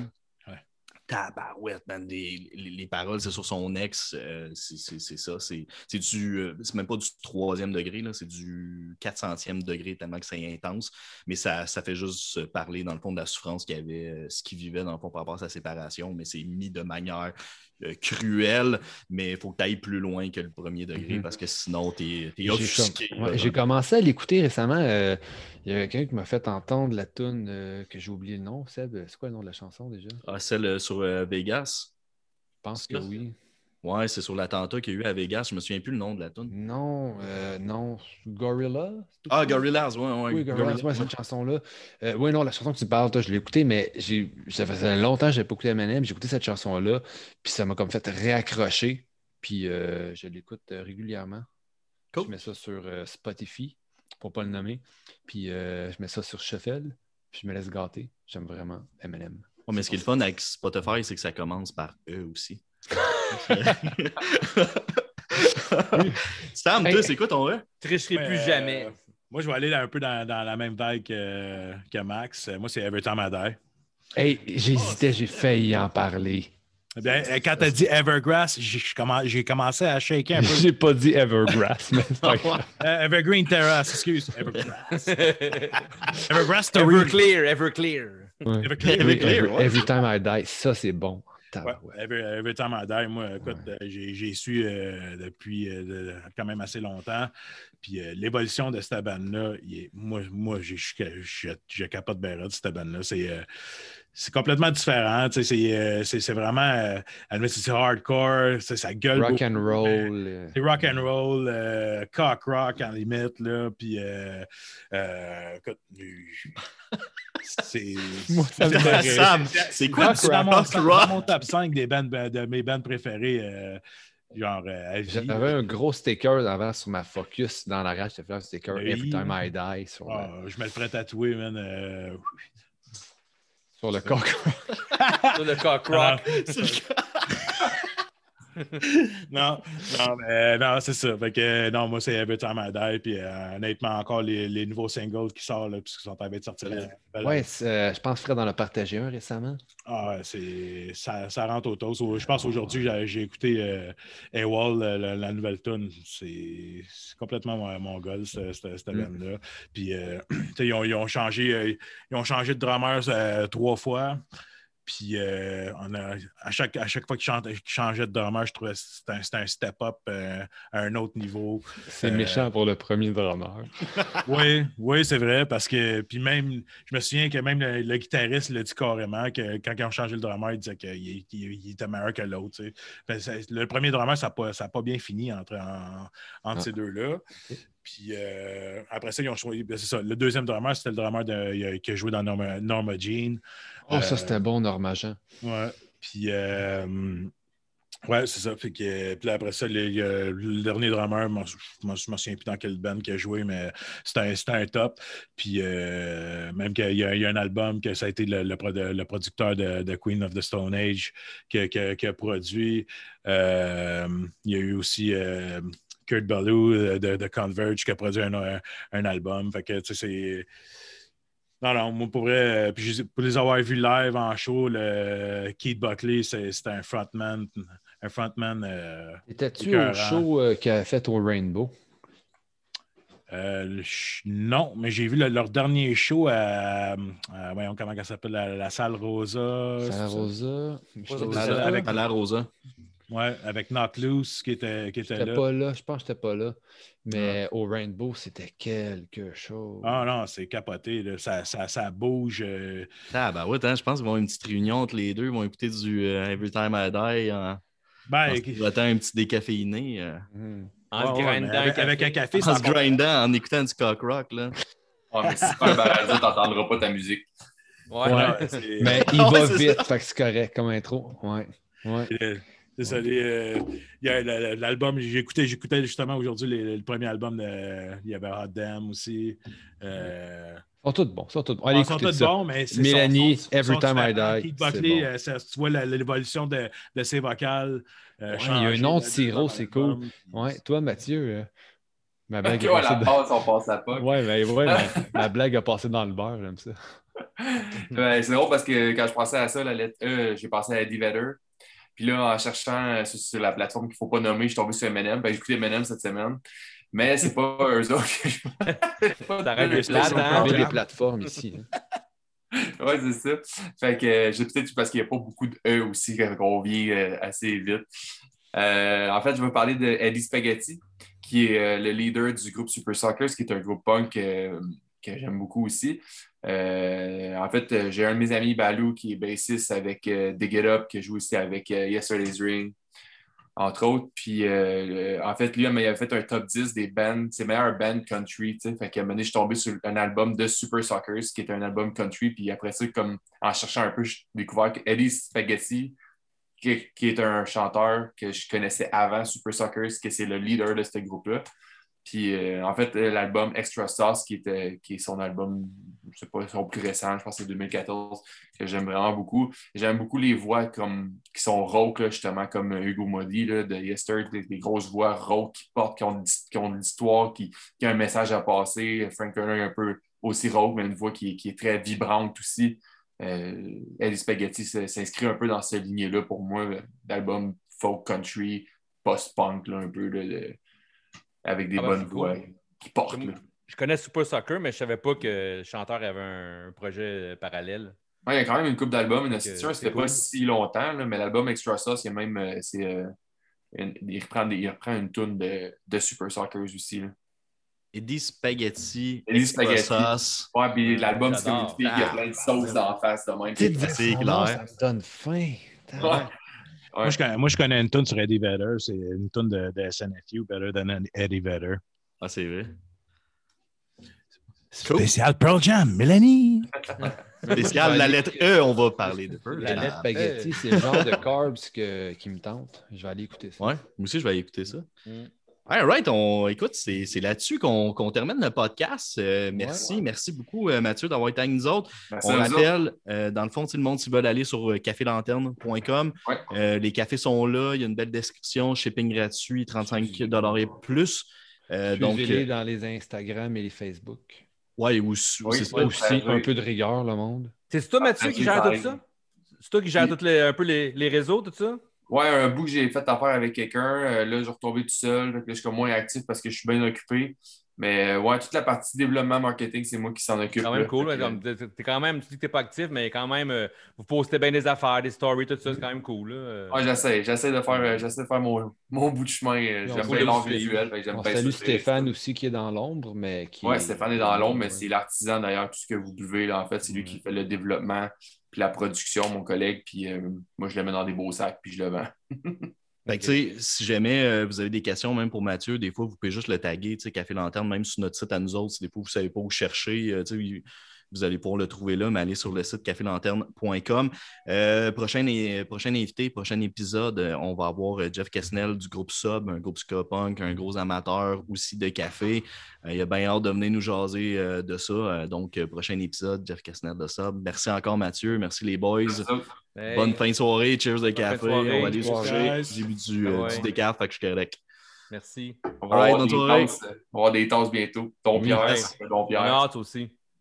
tabarouette, man. Les, les, paroles, c'est sur son ex. Euh, c'est ça. C'est du. Euh, c'est même pas du troisième degré, c'est du 400e degré tellement que c'est intense. Mais ça, ça fait juste parler, dans le fond, de la souffrance qu'il avait, euh, ce qu'il vivait, dans le fond, par rapport à sa séparation. Mais c'est mis de manière cruelle, mais il faut que tu aille plus loin que le premier degré mhm. parce que sinon, tu es, offusqué. J'ai commencé à l'écouter récemment. Il y a quelqu'un qui m'a fait entendre la tune que j'ai oublié le nom, Seb. C'est quoi le nom de la chanson déjà? Ah, celle sur Vegas? Je pense que oui. Ouais, c'est sur l'attentat qu'il y a eu à Vegas. Je me souviens plus le nom de la tune. Non, euh, non. Gorilla? Ah, Gorillaz, ouais, ouais. Oui, Gorillaz, ouais, cette chanson-là. Euh, oui, non, la chanson que tu parles, toi, je l'ai écoutée, mais ça faisait longtemps que je n'avais pas écouté Eminem. J'ai écouté cette chanson-là, puis ça m'a comme fait réaccrocher. Puis euh, je l'écoute régulièrement. Je mets ça sur Spotify, pour ne pas le nommer. Puis je mets ça sur Shuffle, puis je me laisse gâter. J'aime vraiment Eminem mais ce qui est le fun avec Spotify, c'est que ça commence par eux aussi. Sam, toi, c'est quoi ton E? Tricherai plus jamais. Euh, moi, je vais aller un peu dans, la même vague que, Max. Moi, c'est Every Time I Die. Hey, j'hésitais, j'ai failli en parler. Eh euh, quand tu as dit Evergrass, j'ai commencé à shaker un peu. j'ai pas dit Evergrass, mais euh, Evergreen Terrace, excuse. Evergrass. Evergrass Everclear, Everclear. Every, time I die, ça c'est bon. every, time I die, moi, écoute, euh, j'ai su euh, depuis euh, quand même assez longtemps. Puis l'évolution de cette bande-là, moi, moi je capote bien de cette bande-là. C'est c'est complètement différent. Euh, c'est vraiment. Euh, c'est hardcore, ça gueule. Rock and roll. Euh. C'est rock and roll, cock rock en limite. Là, puis, c'est. C'est quoi dans mon, dans mon top 5 des bands, de mes bands préférées? Genre, J'avais un gros sticker avant sur ma Focus dans la rage. J'avais un sticker Every Time I Die. Sur ah, Je me le ferais tatouer, man. Sur le coq Sur le cock rock. non, non, mais, non c'est ça. Fait que, non, moi, c'est Every Time I Die. Puis euh, honnêtement, encore les, les, nouveaux singles qui sortent, là, puisqu'ils sont en train de sortir. Oui, euh, je pense que Fred en a partagé un récemment. Ah, c'est, ça, ça rentre au toast. Je pense aujourd'hui, j'ai écouté euh, AWOL, la, nouvelle tune. C'est, complètement mon, mon goal, cette, cette, mm. là Puis, euh, ils, ont, ils, ont changé, ils ont changé de drummers trois fois. Puis euh, on a, à, chaque, à chaque fois qu'il changeait de drummer, je trouvais que c'était un, step-up euh, à un autre niveau. C'est méchant pour le premier drummer. oui, oui, c'est vrai, parce que puis même, je me souviens que même le, guitariste l'a dit carrément que quand ils ont changé le drummer, il disait qu'il était meilleur que l'autre. Le premier drummer, ça n'a pas, pas, bien fini entre, entre ah. ces deux-là. Puis euh, après ça, ils ont choisi. Ben, c'est ça. Le deuxième drummer, c'était le drummer de, qui a joué dans Norma, Norma Jean. Oh, ça, c'était bon, Norma Jean. Ouais. Puis, euh, ouais, c'est ça. Fait que, puis après ça, le, dernier drummer, je ne me souviens plus dans quelle band qui a joué, mais c'était un, top. Puis, euh, même qu'il y, a un album que ça a été le, producteur de, Queen of the Stone Age qui, a produit. il y a eu aussi. Kurt Ballou euh, de, Converge qui a produit un, album. Fait que, tu sais, c'est. Non, non, moi, pour, vrai, puis pour les avoir vus live en show, le Keith Buckley, c'était un frontman. Un frontman. Euh, Étais-tu au show euh, qu'il a fait au Rainbow? non, mais j'ai vu leur dernier show à, voyons comment ça s'appelle, la, salle Rosa. Salle Rosa. avec la Rosa. Oui, avec Knock Loose qui était, qui était là. pas là. Je pense que j'étais pas là. Mais au Rainbow, c'était quelque chose. Ah non, c'est capoté. Ça, ça, ça, bouge. Euh. Ah, ben ouais, hein, je pense qu'ils vont avoir une petite réunion entre les deux. Ils vont écouter du euh, Every Time I Die. Hein. Ben, ils vont un petit décaféiné. Euh. Hmm. En grindant. Avec, avec, un café, En se grindant, en écoutant du cock rock. Là. Oh, mais si tu pas un t'entendras pas ta musique. Ouais, ouais mais il va vite, fait que c'est correct comme intro. Ouais. ouais. Désolé. Euh, l'album, j'écoutais, j'écoutais justement aujourd'hui le, premier album de. Il y avait Hot Damn aussi. Euh, ils sont tous bons. Ils sont tous bons. Allez, ils sont tous bons, mais c'est Mélanie, Every Time I Die. Keith Buckley, euh, tu vois l'évolution de, de, ses vocales. il y a un nom de sirop, c'est cool. Ouais, toi, Mathieu. Ma blague a passé. passe, on passe à pas. Ouais, mais ouais, ma, blague a passé dans le beurre, j'aime ça. c'est drôle parce que quand je pensais à ça, la lettre E, j'ai pensé à Eddie Vedder. Puis là, en cherchant euh, sur, la plateforme qu'il ne faut pas nommer, je suis tombé sur M&M. Ben, j'ai écouté M&M cette semaine. Mais c'est pas eux autres que je... T'arrêtes des, hein? des plateformes ici. oui, c'est ça. Fait que euh, j'ai peut-être parce qu'il n'y a pas beaucoup de E aussi qu'on vient euh, assez vite. en fait, je vais parler de Eddie Spaghetti, qui est le leader du groupe Super Soccer, qui est un groupe punk que j'aime beaucoup aussi. Euh, en fait, euh, j'ai un de mes amis, Balou, qui est bassiste avec euh, Dig It Up, qui joue aussi avec Yesterday's Ring, entre autres. Puis, en fait, lui, il avait fait un top 10 des bands, ses meilleurs bands country. Fait qu'à un moment donné, je suis tombé sur un album de Super Sockers, qui est un album country. Puis après ça, comme en cherchant un peu, j'ai découvert que Spaghetti, qui, est un chanteur que je connaissais avant Super Sockers, que c'est le leader de ce groupe-là. Puis en fait, l'album Extra Sauce, qui, était, qui est son album, je sais pas, son plus récent, je pense que c'est 2014, que j'aime vraiment beaucoup. J'aime beaucoup les voix comme, qui sont rauques, justement, comme Hugo Modi de Yester, des, grosses voix rauques qui portent, qui ont, qui ont de l'histoire, qui, qui ont un message à passer. Frank Turner un peu aussi rauque, mais une voix qui, qui est très vibrante aussi. Euh, Eddie Spaghetti s'inscrit un peu dans cette lignée-là pour moi, d'album folk country, post-punk, un peu. de, avec des ah, bonnes voix qui portent. Je connais Super Soccer, mais je ne savais pas que le chanteur avait un, projet parallèle. il y a quand même une coupe d'albums, une c'était pas si longtemps, mais l'album Extra Sauce, il y a même. Euh, euh, il, reprend il reprend une toune de, de Super Soccer aussi. Là. Eddie Spaghetti, Eddie Spaghetti. Sauce. Ouais, puis l'album, c'est comme fille qui a plein de sauces d'en face de même. C'est clair. Ça me donne faim. Moi, je connais, moi, je connais, une tune sur Eddie Vedder. C'est une tune de, de, SNFU, Better Than Eddie Vedder. Ah, c'est vrai. Spécial Pearl Jam, Mélanie. Spécial la lettre E, on va parler de Pearl La lettre spaghetti, c'est le genre de carbs que, qui me tente. Je vais aller écouter ça. Ouais, moi aussi, je vais aller écouter ça. Mm. All right, on, écoute, c'est là-dessus qu'on termine le podcast. Euh, merci, merci beaucoup, euh, Mathieu, d'avoir été avec nous autres. on rappelle, euh, dans le fond, si le monde s'ils veulent aller sur cafélanterne.com, les cafés sont là, il y a une belle description, shipping gratuit, 35 et plus. donc, les dans les Instagram et les Facebook. Ouais, aussi, aussi un peu de rigueur, le monde. C'est toi, Mathieu, qui gère tout ça? C'est toi qui gère un peu les, les réseaux, tout ça? Ouais, un bout que j'ai fait affaire avec quelqu'un. Euh, là, je suis retombé tout seul. Là, je suis moins actif parce que je suis bien occupé. Mais euh, ouais, toute la partie développement marketing, c'est moi qui s'en occupe. C'est quand même cool. es quand même, tu dis que t'es pas actif, mais quand même, euh, vous postez bien des affaires, des stories, tout ça, c'est quand même cool. Là. Ouais, j'essaie. J'essaie de faire, j'essaie de faire mon, mon bout de chemin. J'aime bien l'art visuel. Salut Stéphane aussi qui est dans l'ombre, mais qui. Ouais, Stéphane est dans l'ombre, mais c'est l'artisan d'ailleurs, tout ce que vous buvez. Là, en fait, c'est lui qui fait le développement puis la production, mon collègue, puis euh, moi, je le mets dans des beaux sacs, puis je le vends. Fait que, si jamais euh, vous avez des questions, même pour Mathieu, des fois, vous pouvez juste le taguer, Café Lanterne, même sur notre site à nous autres, si des fois vous ne savez pas où chercher. Euh, vous allez pouvoir le trouver là, mais allez sur le site cafélanterne.com. Euh, prochain, prochain invité, prochain épisode, euh, on va avoir euh, Jeff Kessnell du groupe Sub, un groupe ska punk, un gros amateur aussi de café. il a bien hâte de venir nous jaser de ça. donc, prochain épisode, Jeff Kessnell de Sub. Merci encore, Mathieu. Merci les boys. Bonne fin de soirée. Cheers de café. On va aller se coucher. J'ai bu du, du décaf, fait que je suis correct. Merci. On va, avoir, des tasses, on va avoir des tasses bientôt. Ton Pierre, ton Pierre. hâte aussi.